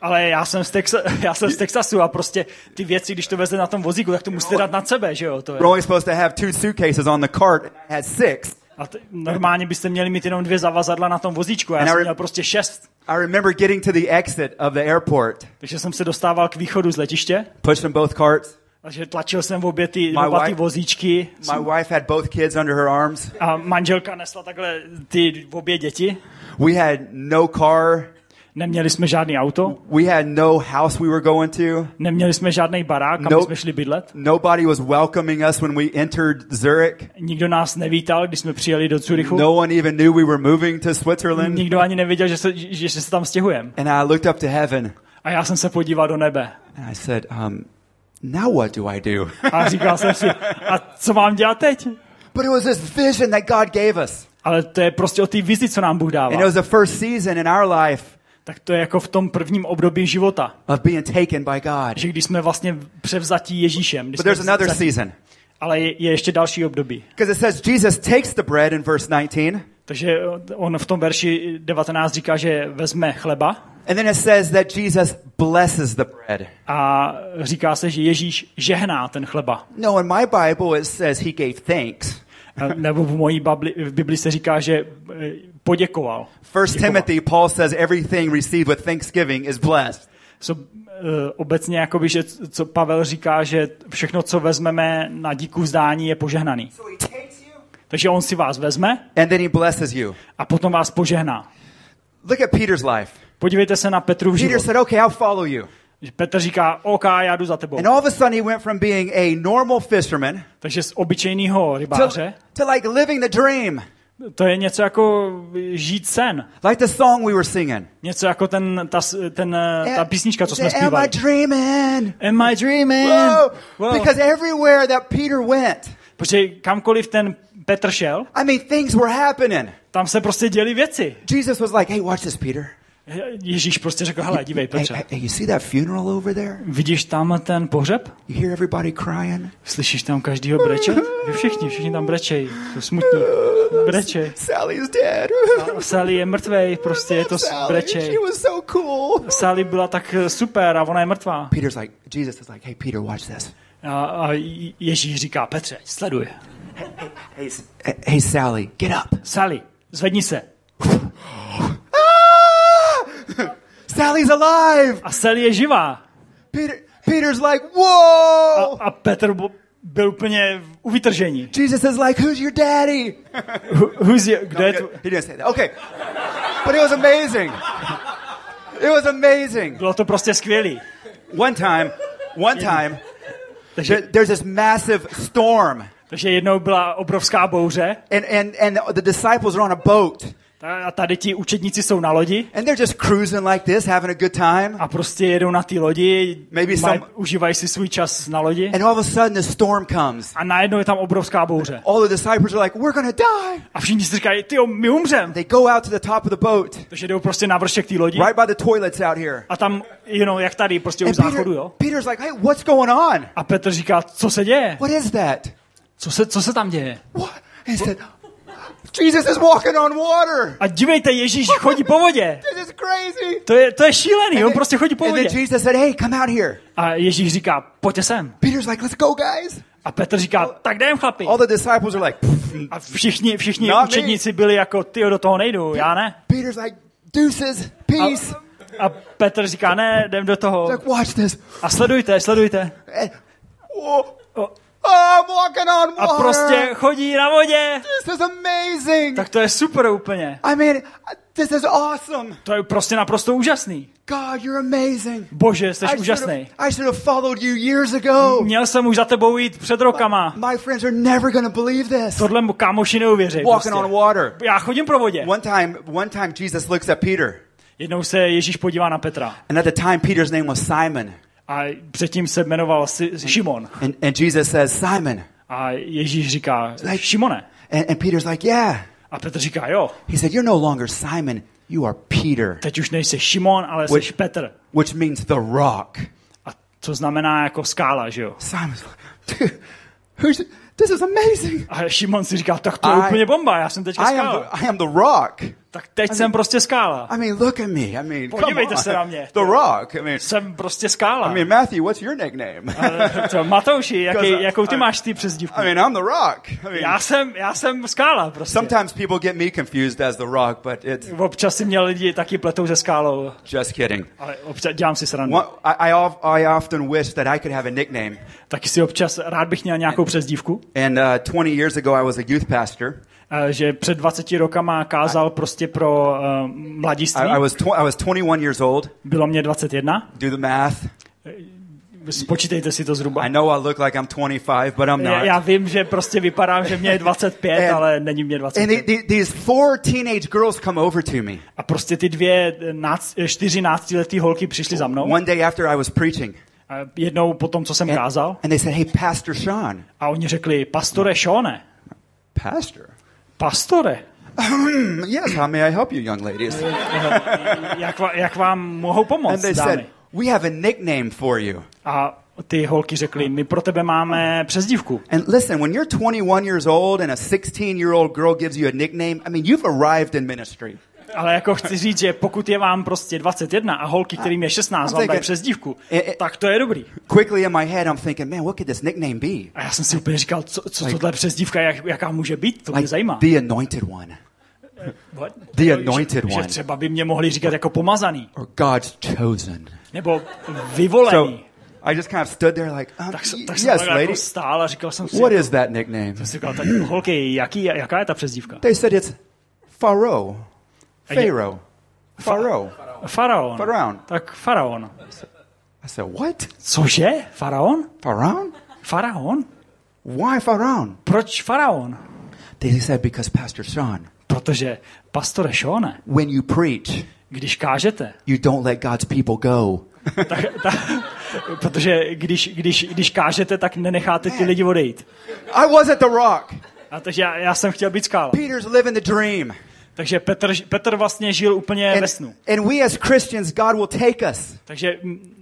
Ale já jsem, z Texa, *laughs* já jsem z Texasu a prostě ty věci, když to veze na tom vozíku, tak to musíte dát nad sebe, že jo? To je. We're only supposed to have two suitcases on the cart. I had six. A t- normálně byste měli mít jenom dvě zavazadla na tom vozíčku, já And jsem re- měl prostě šest. I remember getting to the exit of the airport, Takže jsem se dostával k východu z letiště, pushed in both carts. takže tlačil jsem v obě ty, My oba ty wife- vozíčky My wife had both kids under her arms. a manželka nesla takhle ty obě děti. We had no car. Neměli jsme žádný auto, We had no house we were going to. neměli jsme žádný barák, kam No. jsme šli bydlet. Nobody was welcoming us when we entered Zurich. Nikdo nás nevítal, když jsme přijeli do Curychu. No one even knew we were moving to Switzerland. Nikdo ani nevěděl, že se, že se tam stěhujeme. And I looked up to heaven A já jsem se podíval do nebe. and I said, um, now what do I do? A říkal jsem si, a co mám dělat teď? but it was this vision that God gave us. Ale to je prostě o té vizi, co nám Bůh dává. And it was the first season in our life Tak to je jako v tom prvním období života. of being taken by God. Že když jsme vlastně převzatí Ježíšem. Když But there's another vzati- season. Ale je, je ještě další období. Because it says Jesus takes the bread in verse 19, Takže on v tom verši 19 říká, že vezme chleba and then it says that Jesus blesses the bread. a říká se, že Ježíš žehná ten chleba. No, in my Bible it says he gave thanks. Nebo v mojí babli, v Bibli se říká, že eh, poděkoval. First Děkoval. Timothy, Paul says everything received with thanksgiving is blessed. So, uh, obecně, jakoby, že co Pavel říká, že všechno, co vezmeme na díku vzdání, je požehnaný. So Takže on si vás vezme and then he blesses you. a potom vás požehná. Look at Peter's life. Podívejte se na Petru v Peter život. said, "Okay, I'll follow you." Petr říká, OK, já jdu za tebou. And all of a sudden, he went from being a normal fisherman Takže z obyčejného to, rybáře, to like living the dream, to je něco jako žít sen. like the song we were singing. Něco jako ten, ta, ten, eh, ta písnička, co jsme Am I zpívali. dreaming? Am I dreaming? Whoa. Wow. Because everywhere that Peter went, Protože kamkoliv ten Petr šel, I mean, things were happening. tam se prostě děly věci. Jesus was like, "Hey, watch this, Peter. Ježíš prostě řekl, hele, dívej, Hey, Petře, hey, hey, you see that funeral over there? vidíš tam ten pohřeb? You hear everybody crying? Slyšíš tam každýho brečet? Vy všichni, všichni tam brečej, jsou smutní, brečej. Sally's dead. Sally je mrtvej, prostě je to brečej. she was so cool. Sally byla tak eh, super a ona je mrtvá. Peter's like, Jesus is like, hey, Peter, watch this. A, a Ježíš říká, Petře, sleduj. Hey, S- hey, Sally, get up. Sally, zvedni se. Sally's alive. A Sally je živá. Peter, Peter's like, A, whoa. a Petr bo- byl úplně u vytržení. Jesus is like, who's your daddy? Who- Who's je, kdo je tvo- He didn't say that. Okay. But it was amazing. It was amazing. Bylo to prostě skvělý. One time, one time, Takže, there- there's this massive storm, takže jednou byla obrovská bouře and, and, and the disciples are on a boat, a tady ti učedníci jsou na lodi and they're just cruising like this, having a good time. a prostě jedou na té lodi, Maybe maj, some- užívají si svůj čas na lodi And all of a sudden, the storm comes. a najednou je tam obrovská bouře. All the disciples are like, we're to die. A všichni si říkají, ty my umřem. They go out to the top of the boat, Takže jdou prostě na vršek té lodi right by the toilets out here. a tam, you know, jak tady, prostě u And záchodu, Peter, jo. Peter's like, hey, what's going on? A Petr říká, co se děje? What is that? Co se, co se tam děje? What? He said, Jesus is walking on water. A dívejte, Ježíš chodí po vodě. This is crazy. To je, to je šílený, on prostě chodí po And vodě. then Jesus said, hey, come out here. A Ježíš říká, pojďte sem. Peter's like, let's go, guys. A Petr říká, tak jdem chlapi. All the disciples are like. A všichni, všichni učedníci byli jako, ty do toho nejdu, já ne. Peter's like, deuces, peace. A Petr říká, ne, jdem do toho. Like, watch this. A sledujte, sledujte. Oh, oh, I'm walking on A water. prostě chodí na vodě. This is amazing. Tak to je super úplně. I mean, this is awesome. To je prostě naprosto úžasný. God, you're amazing. Bože, jsi I should, úžasný. have, I should have followed you years ago. Měl jsem už za tebou jít před rokama. My friends are never to believe this. Tohle mu kámoši neuvěří. Walking on Prostě. water. Já chodím po vodě. One time, one time Jesus looks at Peter. Jednou se Ježíš podívá na Petra. And at the time, Peter's name was Simon. A předtím se jmenoval Si- Šimon. And, and Jesus says, Simon. A Ježíš říká, Šimone. And, and Peter's like, yeah. A Petr říká, jo, He said, you're no longer Simon. You are Peter, teď už nejsi Šimon, ale jsi Which- Petr. which means the rock. A to znamená jako skála, že jo? Simon's like, who's, this is amazing. A Šimon si říká, tak to je I- úplně bomba, já jsem teďka I am, skála. the, I am the rock. Tak teď jsem prostě skála. I mean, look at me. I mean, Podívejte se na mě. The rock. I mean, Jsem prostě skála. I mean, Matthew, what's your nickname? To, Matouši, jaký, I- jakou ty I- máš ty přezdívku? I mean, I'm the rock. I mean, Já jsem, já jsem skála prostě. sometimes people get me confused as the rock, but it's Občas si měl lidi taky pletou se skálou, just kidding. ale občas dělám si srandu. One, I, I, I often wish that I could have a nickname. Taky si občas rád bych měl nějakou přezdívku, And uh, 20 years ago, I was a youth pastor. Eh, že před 20 rokama kázal prostě pro uh, mladiství. I, I was tw- I was 21 years old. Bylo mě 21. Do the math. Spočítejte si to zhruba. I know I look like I'm 25, but I'm Já, not. já vím, že prostě vypadám, že mě je 25, And- ale není mě And 25. the, the, these four teenage girls come over to me A prostě ty dvě náct, čtyři náctiletý holky přišly za mnou. one day after I was preaching. A jednou po tom, co jsem And, kázal. and they said, Hey, Pastor Sean. A oni řekli, pastore Šone, Pastor? Pastore, Hmm, yes, how may I help you, young ladies? *laughs* jak, va, jak vám mohou And pomoct, they dámy? said, We have a nickname for you. A ty holky řekly, my pro tebe máme přezdívku. And listen, when you're 21 years old and a 16 year old girl gives you a nickname, I mean, you've arrived in ministry. Ale jako chci říct, že pokud je vám prostě 21 a holky, kterým je 16, vám dají Eh, eh. tak to je dobrý. Quickly in my head, I'm thinking, man, what could this nickname be? A já jsem si úplně říkal, co, co tohle přezdívka, jak, jaká může být, to mě Like zajímá. the anointed one What? the anointed že, že one. třeba by mě mohli říkat jako pomazaný, or God's chosen. nebo So vyvolený. I just kind of stood there like, um, tak, tak jsem yes, jako lady. stál a říkal jsem si, What is that nickname? jsem si říkal, tak holky, jaký, jaká je ta přezdívka? They said it's Pharaoh. Pharaoh. Pharaoh. Faraon. Faraon. Tak faraon. I said, what? Cože? Faraon? Pharaoh? Faraon? Why Pharaoh? Proč faraon? They said, because Pastor Sean, Protože, pastore Šone, when you preach, když kážete, you don't let God's people go. *laughs* tak, tak, protože když, když, když kážete, tak nenecháte ty lidi odejít. I wasn't the rock. A takže já, já jsem chtěl být skála. Peter's living the dream. Takže Petr, Petr vlastně žil úplně And, ve snu. and we as Christians, God will take us, Takže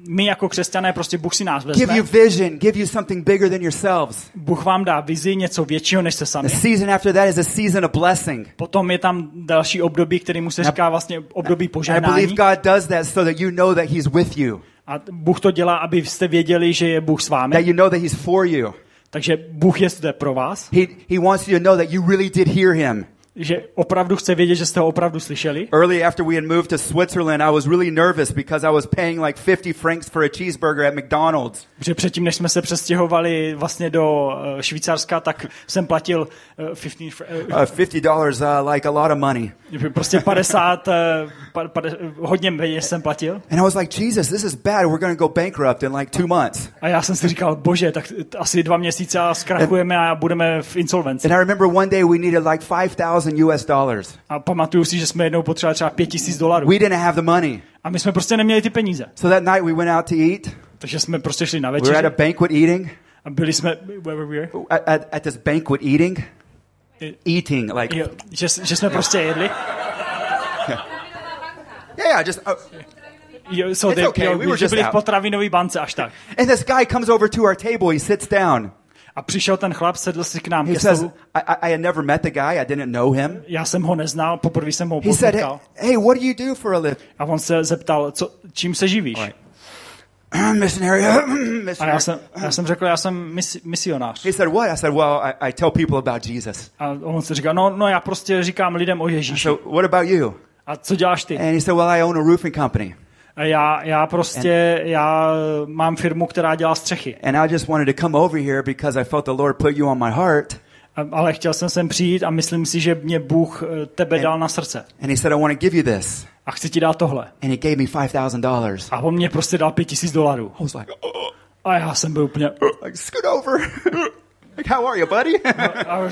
my jako křesťané, prostě Bůh si nás give vezme. you vision, give you something bigger than yourselves. Bůh vám dá vizi, něco většího než se sami. The season after that is a season of blessing. Potom je tam další období, kterému se říká vlastně období I believe požehnání. God does that so that you know that He's with you, A Bůh to dělá, abyste věděli, že je Bůh s that vámi. you know that He's for you. Takže Bůh je zde pro vás. He, he wants you to know that you really did hear Him. Že opravdu chce vědět, že jste ho opravdu slyšeli. Early after we had moved to Switzerland, I was really nervous because I was paying like 50 francs for a cheeseburger at McDonald's. Protože předtím, než jsme se přestěhovali vlastně do eh, Švýcarska, tak jsem platil eh, 15, fr- eh, Uh, $50, uh, like a lot of money. prostě *laughs* 50, eh, pa- pade- hodně peněz jsem platil. And I was like, Jesus, this is bad. We're going to go bankrupt in like two months. A já jsem si říkal, bože, tak asi dva měsíce a zkrachujeme a budeme v insolvenci. And I remember one day we needed like 5,000 US dollars. A pamatuju si, že jsme jednou potřebovali třeba pět tisíc dolarů. We didn't have the money. A my jsme prostě neměli ty peníze. So that night we went out to eat. Takže jsme prostě šli na We were at a banquet eating. a byli jsme, where were we? At, at, at this banquet eating. Eating, like, Jo, že, že jsme prostě jedli. *laughs* yeah, yeah, just. Uh, Jo, so It's they, okay, jo, we were že just byli v potravinové bance až tak. and this guy comes over to our table. He sits down. A přišel ten chlap, sedl si k nám He ke says, I, I had never met the guy, I didn't know him. Já jsem ho neznal, poprvé jsem ho He said, hey, hey, what do you do for a living? A on se zeptal, co, čím se živíš? Right. *clears throat* missionary. *clears throat* A já jsem, já jsem řekl, já jsem mis, misionář. He said, what? I said, well, I, I tell people about Jesus. A on se říká, no, no já prostě říkám lidem o Ježíši. So, what about you? A co děláš ty? And he said, well, I own a roofing company. Já, já prostě, and, já mám firmu, která dělá střechy. And I just wanted to come over here because I felt the Lord put you on my heart. Ale chtěl jsem sem přijít a myslím si, že mě Bůh eh, tebe and, dal na srdce. And he said, I want to give you this. A chci ti dát tohle. And he gave me $5,000. A on mě prostě dal 5000 dolarů. I was like, oh. A já jsem byl úplně... Like, scoot over. *laughs* Like, how are you, buddy? *laughs* a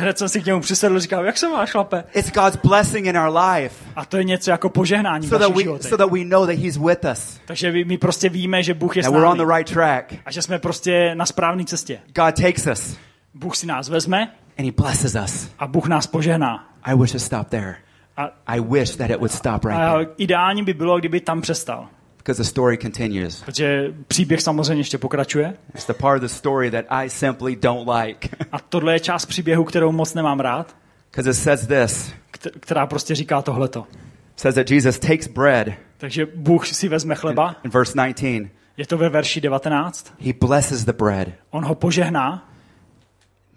hned jsem si k němu přisedl, říkal, jak se máš, chlape? It's God's blessing in our life. A to je něco jako požehnání so that we, So that we know that he's with us. Takže my prostě víme, že Bůh je s námi. we're on the right track. A že jsme prostě na správné cestě. God takes us. Bůh si nás vezme. And he blesses us. A Bůh nás požehná. I wish to stop there. A, I wish that it would stop right a there. Ideální by bylo, kdyby tam přestal. Because the story continues. Protože příběh samozřejmě ještě pokračuje. It's the part of the story that I simply don't like. a tohle je část příběhu, kterou moc nemám rád. Because it says this. Která prostě říká tohleto. Says that Jesus takes bread. Takže Bůh si vezme chleba. In, in verse 19. Je to ve verši 19. He blesses the bread. On ho požehná.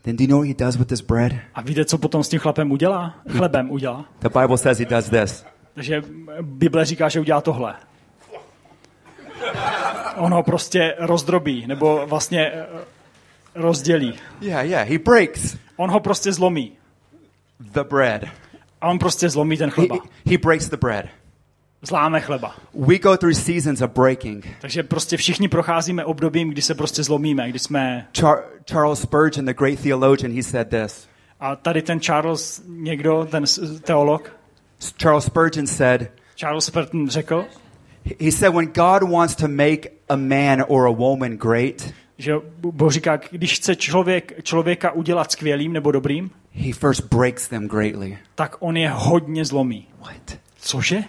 Then do you know what he does with this bread? A víte, co potom s tím chlapem udělá? Chlebem udělá. The Bible says he does this. Takže Bible říká, že udělá tohle. On ho prostě rozdrobí, nebo vlastně eh, rozdělí. Yeah, yeah, he breaks. On ho prostě zlomí. The bread. A on prostě zlomí ten chleba. He, he breaks the bread. Zláme chleba. We go through seasons of breaking. Takže prostě všichni procházíme obdobím, kdy se prostě zlomíme, kdy jsme... Char- Charles Spurgeon, the great theologian, he said this. A tady ten Charles, někdo, ten teolog, Charles Spurgeon said, Charles Spurgeon řekl, he said when God wants to make a man or a woman great, že Bůh říká, když chce člověk, člověka udělat skvělým nebo dobrým, he first breaks them greatly. tak on je hodně zlomí. What? Cože?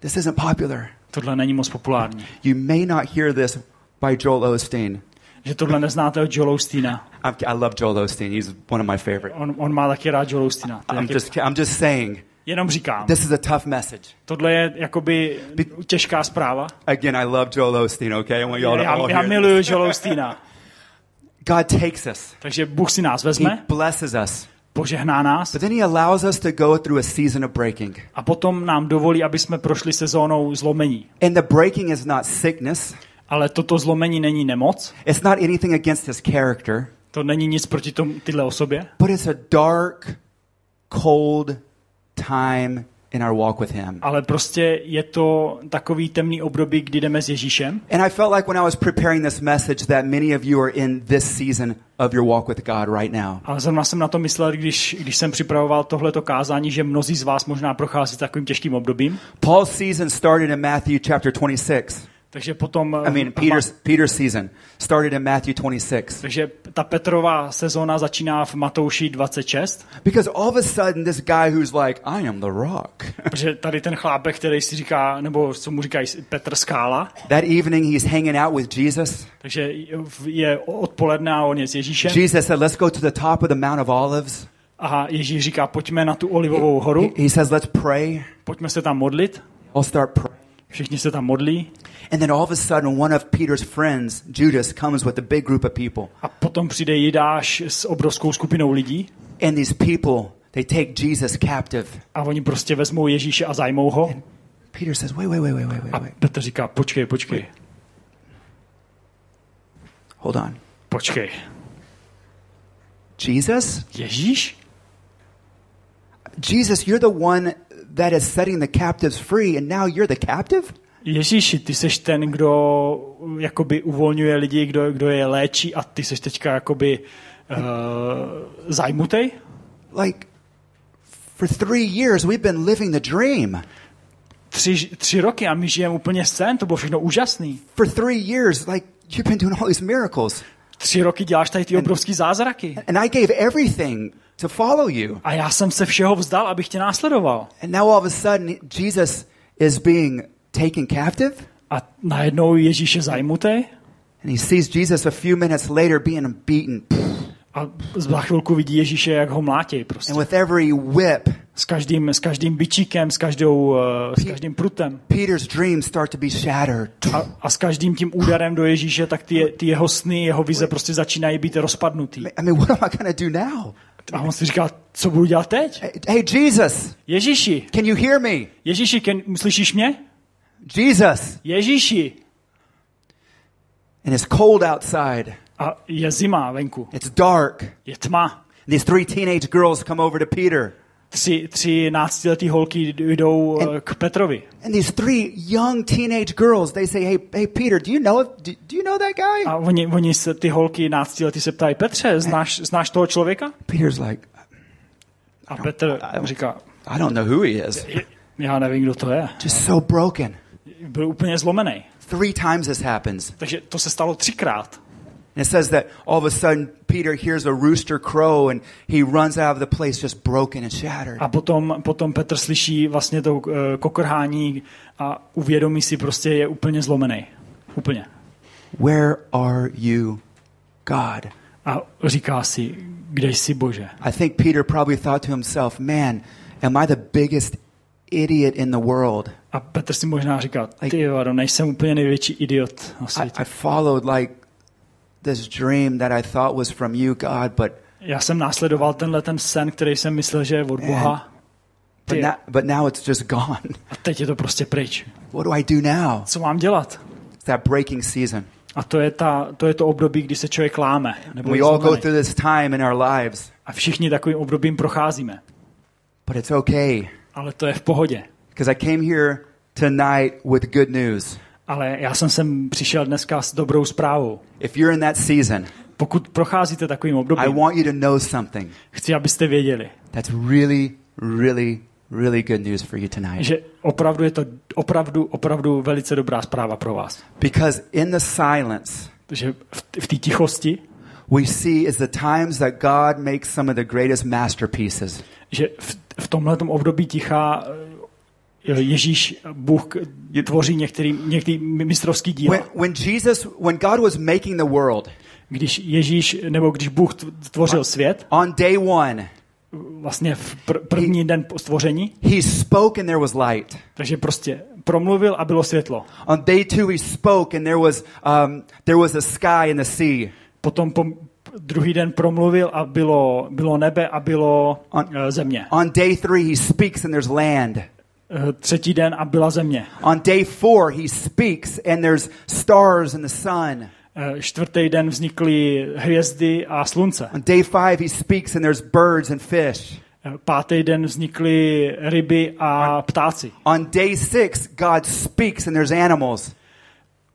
This isn't popular. Tohle není moc populární. You may not hear this by Joel Osteen. Že tohle neznáte od Joel Osteena. I love Joel Osteen. He's one of my favorite. On, on má taky rád Joel Osteena. I'm just, I'm just saying. Jenom říkám. This is a tough message. Tohle je jakoby těžká zpráva. Again, I love Joel Osteen, okay? I want you all to já, all já miluju Joel Osteena. *laughs* God takes us. Takže Bůh si nás vezme. He blesses us. Požehná nás. But then he allows us to go through a season of breaking. A potom nám dovolí, aby jsme prošli sezónou zlomení. And the breaking is not sickness. Ale toto zlomení není nemoc. It's not anything against his character. To není nic proti tomu, tyhle osobě. But it's a dark, cold time in our walk with him. Ale prostě je to takový temný období, kdy jdeme s Ježíšem. And I felt like when I was preparing this message that many of you are in this season of your walk with God right now. Ale zrovna jsem na to myslel, když, když jsem připravoval tohleto kázání, že mnozí z vás možná prochází takovým těžkým obdobím. Paul's season started in Matthew chapter 26. Takže potom... I mean, Peter's, Peter's season started in Matthew 26. Takže ta Petrova sezóna začíná v Matouši 26. Because all of a sudden this guy who's like, I am the rock. *laughs* Protože tady ten chlápek, který si říká, nebo co mu říkají Petr Skála. That evening he's hanging out with Jesus. Takže je odpoledne a on je s Ježíšem. Jesus said, let's go to the top of the Mount of Olives. A Ježíš říká, pojďme na tu olivovou horu. He, he says, let's pray. Pojďme se tam modlit. I'll start praying. Všichni se tam modlí. And then all of a sudden one of Peter's friends, Judas, comes with a big group of people. A potom přijde Jidáš s obrovskou skupinou lidí. And these people, they take Jesus captive. A oni prostě vezmou Ježíše a zajmou ho. And Peter says, wait, wait, wait, wait, wait, wait. A Petr říká, počkej, počkej. Wait. Hold on. Počkej. Jesus? Ježíš? Jesus, you're the one that is setting the captives free and now you're the captive? Ježíši, ty seš ten, kdo jakoby uvolňuje lidi, kdo, kdo je léčí a ty seš teďka jakoby uh, zajmutej? Like, for three years we've been living the dream. Tři, tři roky a my žijeme úplně sen, to bylo všechno úžasný. For three years, like, you've been doing all these miracles. Tři roky děláš tady ty obrovský zázraky. And I gave everything to follow you. A já jsem se všeho vzdal, abych tě následoval. And now all of a sudden Jesus is being taken captive. A najednou Ježíš je zajmutý. And he sees Jesus a few minutes later being beaten. A za chvilku vidí Ježíše, jak ho mlátí prostě. And with every whip, S každým, s každým bičíkem, s, každou, uh, s každým prutem. Peter's dreams start to be shattered. A, a s každým tím úderem do Ježíše, tak ty, ty jeho sny, jeho vize prostě začínají být rozpadnutý. I mean, *laughs* what am I to do now? A on si říká, co budu dělat teď? Hey, hey, Jesus, Ježíši, can you hear me? Ježíši, can, slyšíš mě? Jesus. Ježíši. And it's cold outside. A je zima venku, It's dark. je tma. These three teenage girls come over to Peter. Tři, tři náctiletý holky jdou eh, k Petrovi. And these three young teenage girls, they say, "Hey, hey, Peter, do you know do, do you know that guy?" A oni, oni se, ty holky náctiletý se ptají, Petře, znáš, znáš toho člověka? Peter's like, A Petr říká, "I don't know who he is." já nevím, kdo to je. Just so broken. Byl úplně zlomený. Three times this happens. Takže to se stalo třikrát. And it says that all of a sudden Peter hears a rooster crow and he runs out of the place just broken and shattered. A potom, potom Petr slyší vlastně to uh, kokrhání a uvědomí si prostě je úplně zlomený. Úplně. Where are you, God? A říká si, kde jsi Bože? I think Peter probably thought to himself, man, am I the biggest idiot in the world? A Petr si možná říká, ty jo, nejsem úplně největší idiot na I, světě. I followed like this dream that I thought was from you, God, but Já jsem následoval tenhle ten sen, který jsem myslel, že je od Boha. but, now, but now it's just gone. *laughs* a teď je to prostě pryč. What do I do now? Co mám dělat? It's that breaking season. A to je, ta, to je to období, kdy se člověk láme. Nebo We all go through this time in our lives, A všichni takovým obdobím procházíme. but it's okay Ale to je v pohodě. because I came here tonight with good news. Ale já jsem sem přišel dneska s dobrou zprávou. If you're in that season, Pokud procházíte takovým I obdobím, want you to know something chci, abyste věděli, that's really, really, really good news for you tonight. že opravdu je to opravdu, opravdu velice dobrá zpráva pro vás. Because in the silence, Že v, v té tichosti, we see is the times that God makes some of the greatest masterpieces. Že v, v tomhle období ticha eh, Ježíš, Bůh tvoří některý, některý mistrovský díl. When, when Jesus, when God was making the world, Když Ježíš, nebo když Bůh tvořil svět, on day one, vlastně v pr- první den po stvoření, he spoke and there was light. takže prostě promluvil a bylo světlo. On day two, he spoke and there was, um, there was a sky and the sea. Potom po, druhý den promluvil a bylo, bylo nebe a bylo On- eh, země. On day three, he speaks and there's land. Eh, Třetí den a byla země. On day four, he speaks and there's stars and the sun. Eh, Čtvrtý den vznikly hvězdy a slunce. On day five, he speaks and there's birds and fish. Pátý den vznikly ryby a ptáci. On day six, God speaks and there's animals.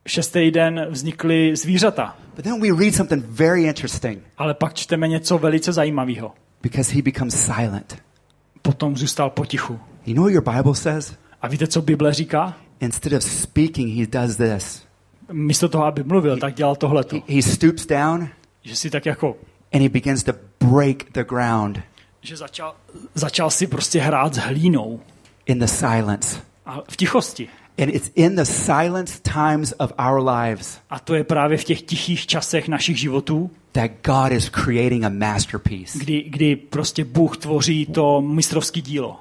Šestý den vznikly zvířata. But then we read something very interesting Ale pak čteme něco velice zajímavého. because he becomes silent. Potom zůstal potichu. You know what your Bible says? A víte, co Bible říká? Instead of speaking, he does this. Místo toho, aby mluvil, tak dělal tohleto. He, he stoops down Že si tak jako, and he begins to break the ground že začal, začal si prostě hrát s hlínou. in the silence. A v tichosti. And it's in the silence times of our lives A to je právě v těch tichých časech našich životů, that God is creating a masterpiece. kdy, kdy prostě Bůh tvoří to mistrovský dílo.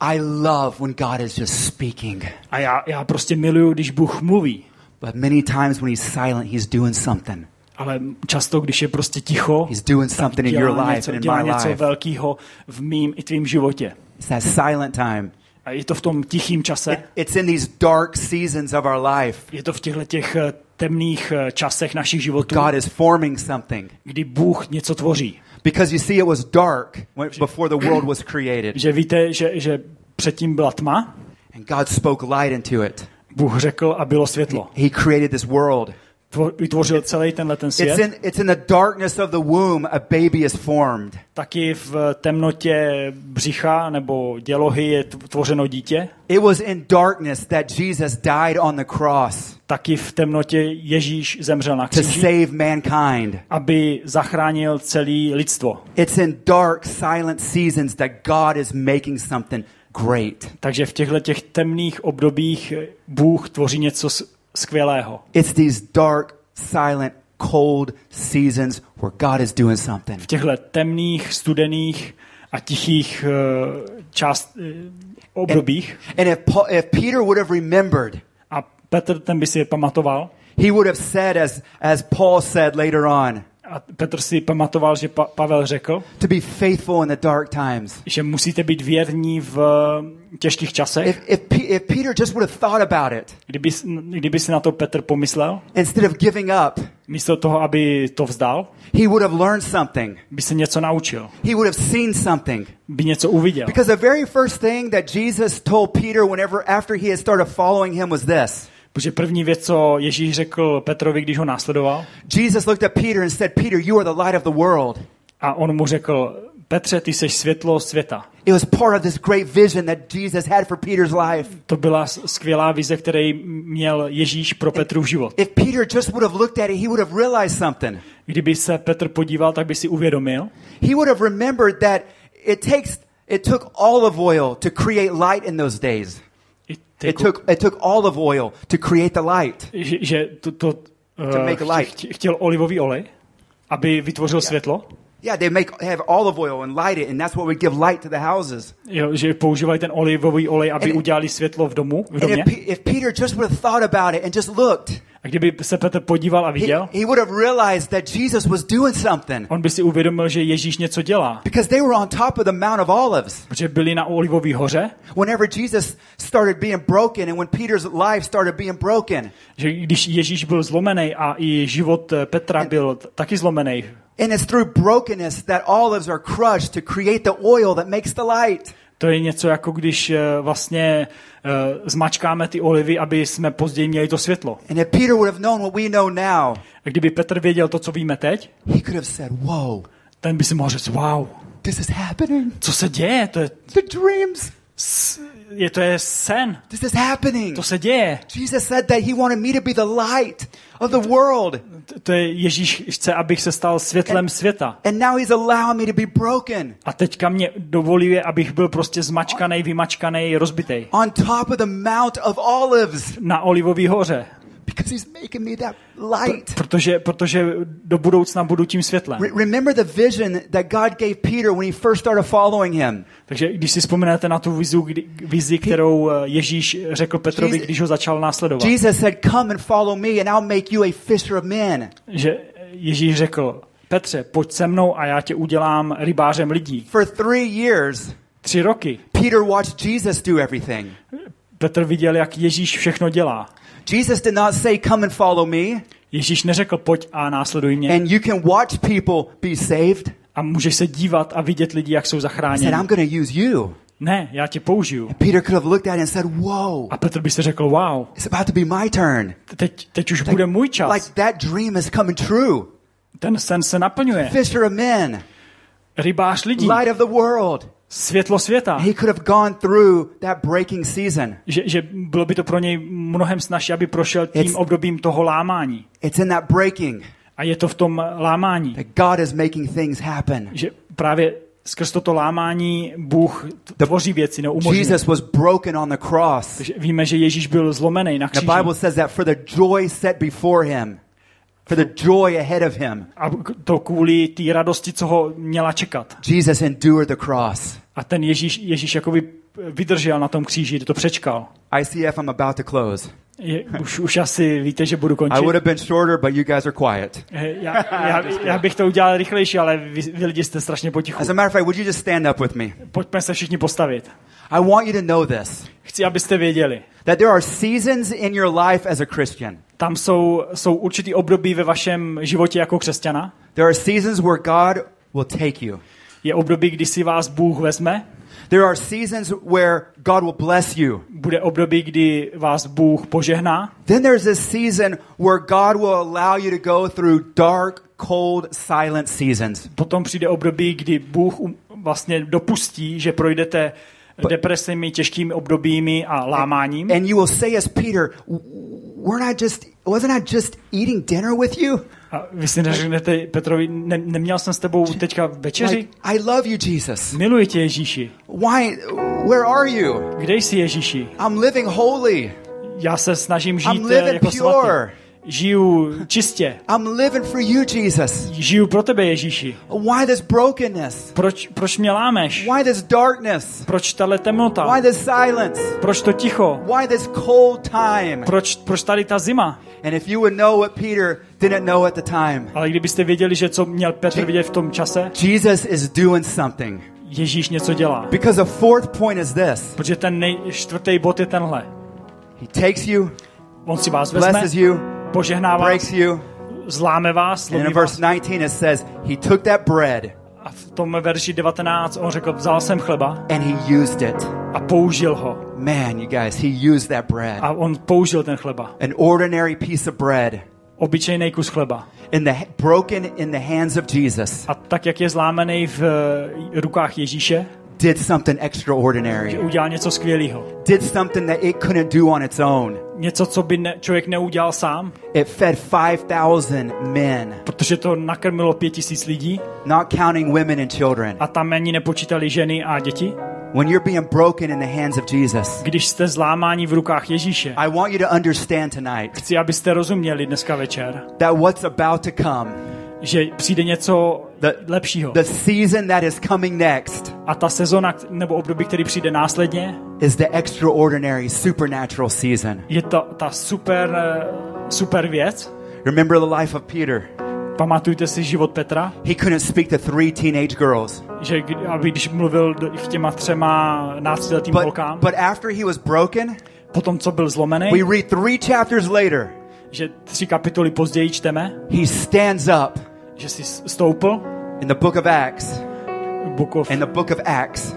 I love when God is just speaking. A já, já prostě miluju, když Bůh mluví. But many times when he's silent, he's doing something. Ale často, když je prostě ticho, He's doing something in your life něco, and in my life. velkého v mým i tvým životě. It's that silent time. A je to v tom tichým čase, It's in these dark seasons of our life. je to v těchto těch eh, temných eh, časech našich životů, God is forming something. kdy Bůh něco tvoří. Because you see, it was dark before the world was created. Že víte, že, že předtím byla tma, And God spoke light into it. Bůh řekl a bylo světlo. He created this world. Tvo- Vytvořil celý tenhle ten It's svět. in, it's in the darkness of the womb a baby is formed. Taky v temnotě břicha nebo dělohy je tv- tvořeno dítě. It was in darkness that Jesus died on the cross Taky v temnotě Ježíš zemřel na to kříži, save mankind. aby zachránil celé lidstvo. It's in dark, silent seasons that God is making something great. Takže v těchto těch temných obdobích Bůh tvoří něco skvělého. It's these dark silent, cold seasons where God is doing something. V těchto temných, studených a tichých uh, část, uh, obdobích. And, and if, Paul, if Peter would have remembered, a Petr ten by si je pamatoval, he would have said, as, as Paul said later on, a Petr si pamatoval, že pa- Pavel řekl, to be faithful in the dark times. že musíte být věrní v eh, těžkých časech. If, if, if Peter just would have thought about it, kdyby, kdyby si na to Petr pomyslel, instead of giving up, místo toho, aby to vzdal, he would have learned something. by se něco naučil, He would have seen something. by něco uviděl. Because the very first thing that Jesus told Peter whenever after he had started following him was this. Protože první věc, co Ježíš řekl Petrovi, když ho následoval, Jesus looked at Peter and said, Peter, you are the light of the world. a on mu řekl, Petře, ty jsi světlo světa. It was part of this great vision that Jesus had for Peter's life. To byla skvělá vize, který měl Ježíš pro Petrův život. If Peter just would have looked at it, he would have realized something. Kdyby se Petr podíval, tak by si uvědomil, He would have remembered that it takes it took olive oil to create light in those days. It took it took olive oil to create the light. *laughs* že, že to, to To uh, make light. chtě- chtěl olivový olej, aby vytvořil světlo. Yeah, they make have olive oil and light it, and that's what would give light to the houses. Jo, že používají ten olivový olej, aby And- udělali světlo v domu, v domě. if, if Peter just would have thought about it and just looked, A kdyby se Petr podíval a he, viděl, he would have realized that Jesus was doing something on by si uvědomil, že Ježíš něco dělá. because they were on top of the Mount of Olives. Protože byli na olivové hoře, Whenever Jesus started being broken, and when Peter's life started being broken, že když Ježíš byl zlomený a i život eh, Petra byl taky zlomený, and it's through brokenness that olives are crushed to create the oil that makes the light. To je něco jako když eh, vlastně eh, zmačkáme ty olivy, aby jsme později měli to světlo. And if Peter would have known what we know now, A kdyby Petr věděl to, co víme teď, he could have said, Whoa, ten by si mohl říct, wow, this is happening. co se děje? To je, The dreams, s- je, to je sen. this is happening. To se děje. Jesus said that he wanted me to be the light of the world. To je Ježíš chce, abych se stal světlem světa. And now he's allowing me to be broken A teďka mě dovoluje, abych byl prostě zmačkaný, vymačkaný, rozbitej. on top of the Mount of Olives Na Olivový hoře. Because he's making me that light. Protože, protože do budoucna budu tím světlem. Re- remember the vision that God gave Peter when he first started following him. Takže když si vzpomenete na tu vizu, kdy, vizi, kterou eh, Ježíš řekl Petrovi, když ho začal následovat. Jesus said, Come and follow me, and I'll make you a fisher of men. Že Ježíš řekl, Petře, pojď se mnou a já tě udělám rybářem lidí. For three years, Tři roky. Peter watched Jesus do everything. Petr viděl, jak Ježíš všechno dělá. Jesus did not say, Come and follow me, Ježíš neřekl, pojď a následuj mě. and you can watch people be saved. A můžeš se dívat a vidět lidi, jak jsou He said, zachráněni. I'm going to use you. Ne, já tě použiju. Peter could have looked at it and said, Whoa, A Petr by si řekl, wow, it's about to be my turn. teď, teď už bude můj čas. Like that dream is coming true. Ten sen se naplňuje. Fisher of men, Rybář lidí, light of the world. Světlo světa. He could have gone through that breaking season. Že, že bylo by to pro něj mnohem snažší, aby prošel tím It's- obdobím toho lámání. It's in that breaking A je to v tom lámání, that God is making things happen. že právě skrz toto lámání Bůh tvoří věci, neumožňuje. Jesus was broken on the cross. Takže víme, že Ježíš byl zlomený na The kříži. Bible says that for the joy set before him, for the joy ahead of him, A to kvůli té radosti, co ho měla čekat. Jesus endured the cross. A ten Ježíš, Ježíš jakoby vydržel na tom kříži, to přečkal. ICF, I'm about to close. Je, už, už asi víte, že budu I končit. would have been shorter, but you guys are quiet. Já, já, *laughs* já bych to udělal rychlejší, ale vy, vy lidi jste strašně potichu. As a matter of fact, would you just stand up with me? Pojďme se všichni postavit. I want you to know this Chci, abyste věděli. that there are seasons in your life as a Christian. Tam jsou, jsou určitý období ve vašem životě jako křesťana. There are seasons where God will take you. Je období, kdy si vás Bůh vezme. There are seasons where God will bless you. Bude období, kdy vás Bůh požehná. Then there's this season where God will allow you to go through dark, cold, silent seasons. Potom přijde období, kdy Bůh vlastně dopustí, že projdete depresemi, těžkými obdobími a lámáním. And you will say as Peter, we're not just, wasn't I just eating dinner with you? A vy si neřeknete Petrovi, ne, neměl jsem s tebou teďka večeři? Like, I love you, Jesus. Miluji tě, Ježíši. Why, where are you? Kde jsi, Ježíši? I'm living holy. Já se snažím I'm žít eh, living jako pure. svatý. Žiju čistě. I'm living for you, Jesus. Žiju pro tebe, Ježíši. Why this brokenness? Proč, proč mě lámeš? Why this darkness? Proč tahle temnota? Why this silence? Proč to ticho? Why this cold time? Proč, proč tady ta zima? And if you would know what Peter didn't know at the time. Ale kdybyste věděli, že co měl Petr vidět v tom čase? Jesus is doing something. Ježíš něco dělá. Because the fourth point is this. Protože ten nej, čtvrtý bod je tenhle. He takes you, On si vás vezme, blesses you, požehná vás, breaks you. zláme vás, And in verse vás. 19 it says, He took that bread A v tom verši 19 on řekl, vzal jsem chleba and He used it. a použil ho. Man, you guys, He used that bread. A on použil ten chleba. An ordinary piece of bread Obyčejný kus chleba. in the broken in the hands of Jesus A tak, jak je zlámený v eh, rukách Ježíše, did something extraordinary. udělal něco skvělého. Did something that it couldn't do on its own. Něco, co by ne, člověk neudělal sám, It fed 5,000 men, protože to nakrmilo pět tisíc lidí not counting women and children. a tam ani nepočítali ženy a děti. When you're being broken in the hands of Jesus, Když jste zlámáni v rukách Ježíše, I want you to understand tonight chci, abyste rozuměli dneska večer, that what's about to come, že přijde něco the, lepšího. the season that is coming next, A ta sezona nebo období, který přijde následně, is the extraordinary supernatural season. je to ta super, eh, super věc. Remember the life of Peter. Pamatujte si život Petra, He couldn't speak to three teenage girls. že aby když mluvil k těma třema náctiletým holkám, but after he was broken, potom co byl zlomený, we read three chapters later, že tři kapitoly později čteme, he stands up že si s- stoupil in the book of Acts. Book of, In the book of Acts.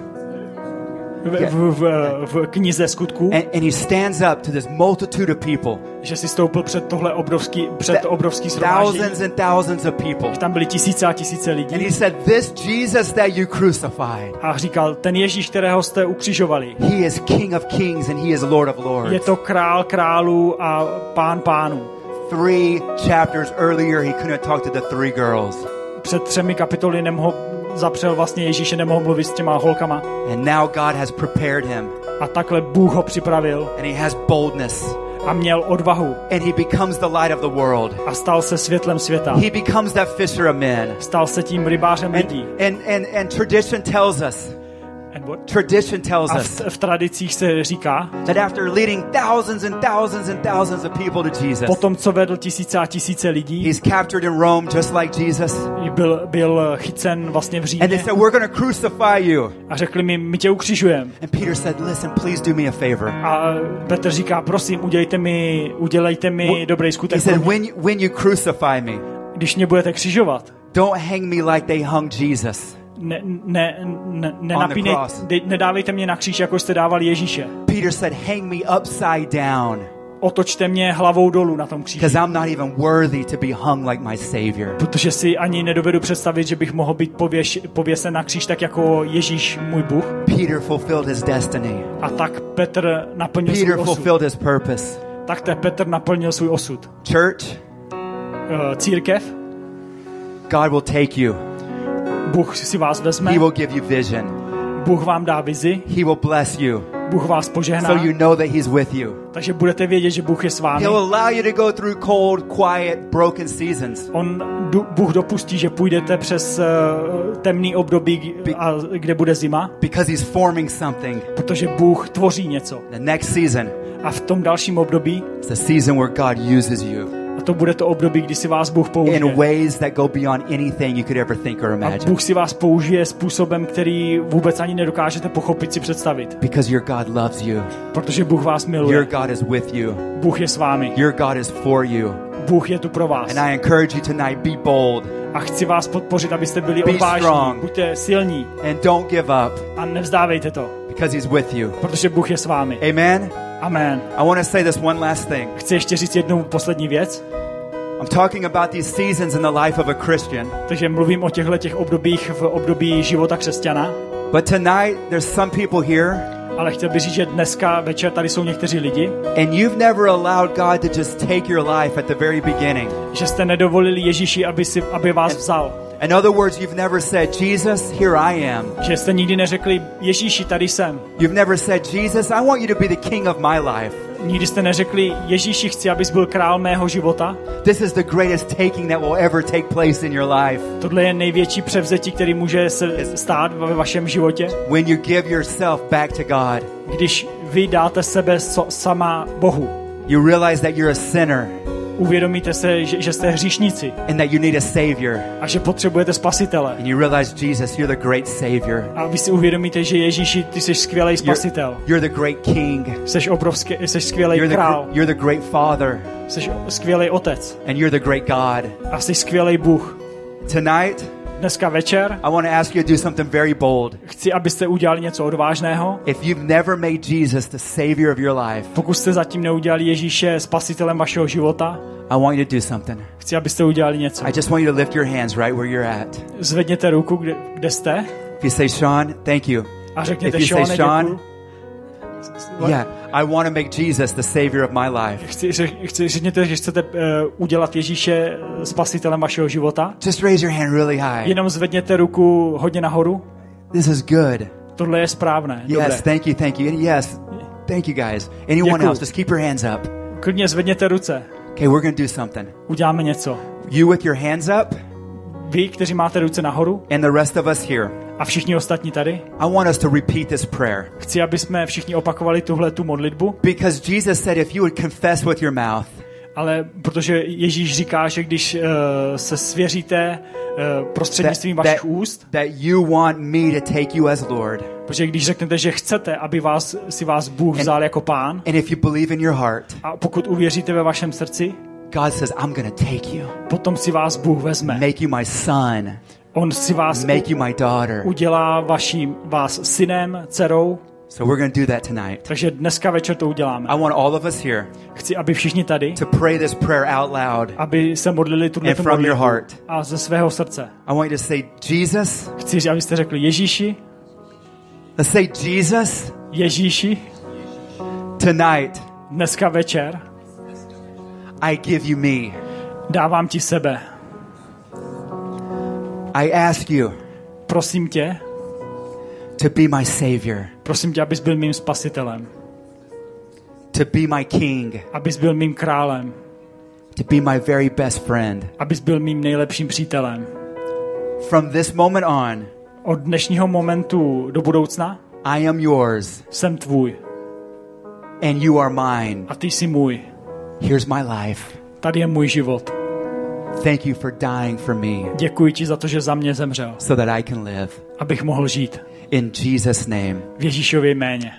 v, v, v, v knize skutků, And, and he stands up to this multitude of people. že si stoupil před tohle obrovský, před obrovský shromáždění. Thousands and thousands of people. Tam byly tisíce a tisíce And he lidí. said, This Jesus that you crucified, A říkal, ten Ježíš, kterého jste ukřižovali, he is King of kings and he is Lord of je lords. to král králů a pán pánů. Three chapters earlier, he couldn't talk to the three girls. Před třemi kapitoly nemohl, zapřel vlastně Ježíše, nemohl mluvit s těma holkama. And now God has prepared him A takhle Bůh ho připravil and he has boldness a měl odvahu and he becomes the light of the world. a stal se světlem světa. He becomes that fisher of men. Stal se tím rybářem And, lidí. and, and, and tradition tells us, And what? tradition tells us v, v tradicích se říká, that after leading thousands and thousands and thousands of people to Jesus, potom co vedl tisíce a tisíce lidí, he's captured in Rome just like Jesus. byl, byl chycen vlastně v And they Římě said, We're going to crucify you. a řekli mi, my tě ukřižujeme. And Peter said, Listen, please do me a favor. A Petr říká, prosím, udělejte mi, udělejte mi dobrý He skutek. said, pro mě. when when you crucify me, Když mě budete křižovat, don't hang me like they hung Jesus. Ne, ne, ne, nenapínej, de, nedávejte mě na kříž, jako jste dávali Ježíše. Peter said, Hang me upside down Otočte mě hlavou dolů na tom kříži. I'm not even worthy to be hung like my Savior. Protože si ani nedovedu představit, že bych mohl být pověš, pověsen na kříž tak jako Ježíš, můj Bůh. Peter fulfilled his destiny. A tak Petr naplnil Peter svůj osud. fulfilled his purpose. Tak te Petr naplnil svůj osud. Church, Eh, Církev, God will take you. Bůh si vás vezme, He will give you vision. Bůh vám dá vizi, He will bless you Bůh vás požehná, so you know that He's with you. takže budete vědět, že Bůh je s vámi. He'll allow you to go through cold, quiet, broken seasons On, Bůh dopustí, že půjdete přes uh, temný období, a, kde bude zima, because He's forming something. protože Bůh tvoří něco. The next season A v tom dalším období, is the season where God uses you to bude to období, kdy si vás Bůh použije. in ways that go beyond anything you could ever think or A imagine. Bůh si vás použije způsobem, který vůbec ani nedokážete pochopit si představit. Because your God loves you. Protože Bůh vás Your miluje. God is with you. Bůh je s vámi. Your God is for you. Bůh je tu pro vás. And I encourage you tonight be bold A chci vás podpořit, abyste byli odvážní. Buďte silní and don't give up a nevzdávejte to, because He's with you. protože Bůh je s vámi. Amen. Amen. I want to say this one last thing. Chci ještě říct jednu poslední věc. I'm talking about these seasons in the life of a Christian. Takže mluvím o těchto těch obdobích v období života křesťana. But tonight, there's some people here, Ale chtěl bych říct, že dneska večer tady jsou někteří lidi, and you've never allowed God to just take your life at the very beginning že jste nedovolili Ježíši, aby, si, aby vás vzal. In other words, you've never said, Jesus, here I am. Že jste nikdy neřekli, Ježíši, tady jsem. You've never said, Jesus, I want you to be the king of my life. Nikdy jste neřekli, Ježíši, chci, abys byl král mého života. This is the greatest taking that will ever take place in your life. Tohle je největší převzetí, který může se stát ve vašem životě. When you give yourself back to God. Když vy dáte sebe so, sama Bohu. You realize that you're a sinner. Uvědomíte se, že, že jste hříšníci. And that you need a savior. A že potřebujete spasitele. And you realize Jesus, you're the great savior. A vy si uvědomíte, že Ježíši, ty jsi skvělý spasitel. You're, you're the great king. Jsi obrovský, jsi skvělý you're král. The, you're the great father. Jsi skvělý otec. And you're the great God. A jsi skvělý Bůh. Tonight, dneska večer I want to ask you to do something very bold. Chci, abyste udělali něco odvážného. If you've never made Jesus the savior of your life, pokud jste zatím neudělali Ježíše spasitelem vašeho života, I want you to do something. Chci, abyste udělali něco. I just want you to lift your hands right where you're at. Zvedněte ruku, kde, kde jste. If you say Sean, thank you. A řekněte If you Sean, say Sean, yeah, I want to make Jesus the savior of my life. Chci, chci řekněte, že chcete uh, udělat Ježíše spasitelem vašeho života. Just raise your hand really high. Jenom zvedněte ruku hodně nahoru. This is good. Tohle je správné. Yes, Dobré. thank you, thank you. Yes, thank you guys. Anyone Děkuju. else, just keep your hands up. Klidně zvedněte ruce. Okay, we're going to do something. Uděláme něco. You with your hands up. Vy, kteří máte ruce nahoru. And the rest of us here. A všichni ostatní tady. I want us to repeat this prayer. Chci, aby jsme všichni opakovali tuhle tu modlitbu. Because Jesus said if you would confess with your mouth. Ale protože Ježíš říká, že když uh, se svěříte uh, prostřednictvím that, vašich that, úst, that you want me to take you as Lord. Protože když řeknete, že chcete, aby vás, si vás Bůh vzal and, jako pán, and if you believe in your heart, a pokud uvěříte ve vašem srdci, God says, I'm to take you. Potom si vás Bůh vezme. Make you my son. On si vás make you my daughter. udělá vaším, vás synem, dcerou. So we're going to do that tonight. Takže dneska večer to uděláme. I want all of us here Chci, aby všichni tady to pray this prayer out loud aby se modlili tuhle and from your heart. a ze svého srdce. I want you to say, Jesus. Chci, abyste řekli Ježíši. Let's say Jesus. Ježíši. Tonight. Dneska večer. I give you me. Dávám ti sebe. I ask you. Prosím tě. To be my savior. Prosím tě, abys byl mým spasitelem. To be my king. Abys byl mým králem. To be my very best friend. Abys byl mým nejlepším přítelem. From this moment on. Od dnešního momentu do budoucna. I am yours. Jsem tvůj. And you are mine. A ty jsi můj. Here's my life. Tady je můj život. Thank you for dying for me. Děkuji ti za to, že za mě zemřel. So that I can live. Abych mohl žít. In Jesus name. V Ježíšově jméně.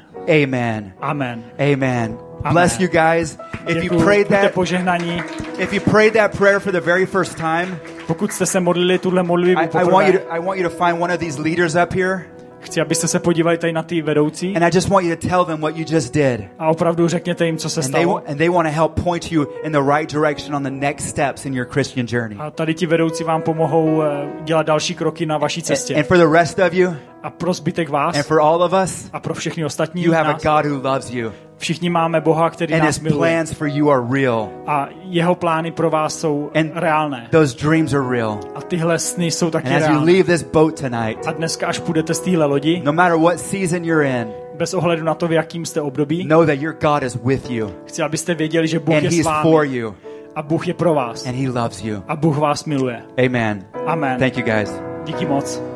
Amen. Amen. Amen. Bless you guys. If you prayed that, požehnaní. if you prayed that prayer for the very first time, pokud jste se modlili tuhle modlitbu I, I want you to, I want you to find one of these leaders up here. Chci, abyste se podívali tady na ty vedoucí. And I just want you to tell them what you just did. A opravdu řekněte jim, co se and they, stalo. and they want to help point you in the right direction on the next steps in your Christian journey. A tady ti vedoucí vám pomohou eh, dělat další kroky na vaší cestě. And, and for the rest of you, a pro zbytek vás, and for all of us, a pro všechny ostatní you have nás, a God who loves you. Všichni máme Boha, který and nás his miluje. plans for you are real. A jeho plány pro vás jsou and reálné. Those dreams are real. A tyhle sny jsou taky and as reálné. you leave this boat tonight, a dneska, až půjdete z téhle lodi, no matter what season you're in, bez ohledu na to, v jakým jste období, know that your God is with you. Chci, abyste věděli, že Bůh and je he's s vámi. for you. A Bůh je pro vás. And he loves you. A Bůh vás miluje. Amen. Amen. Thank you guys. Díky moc.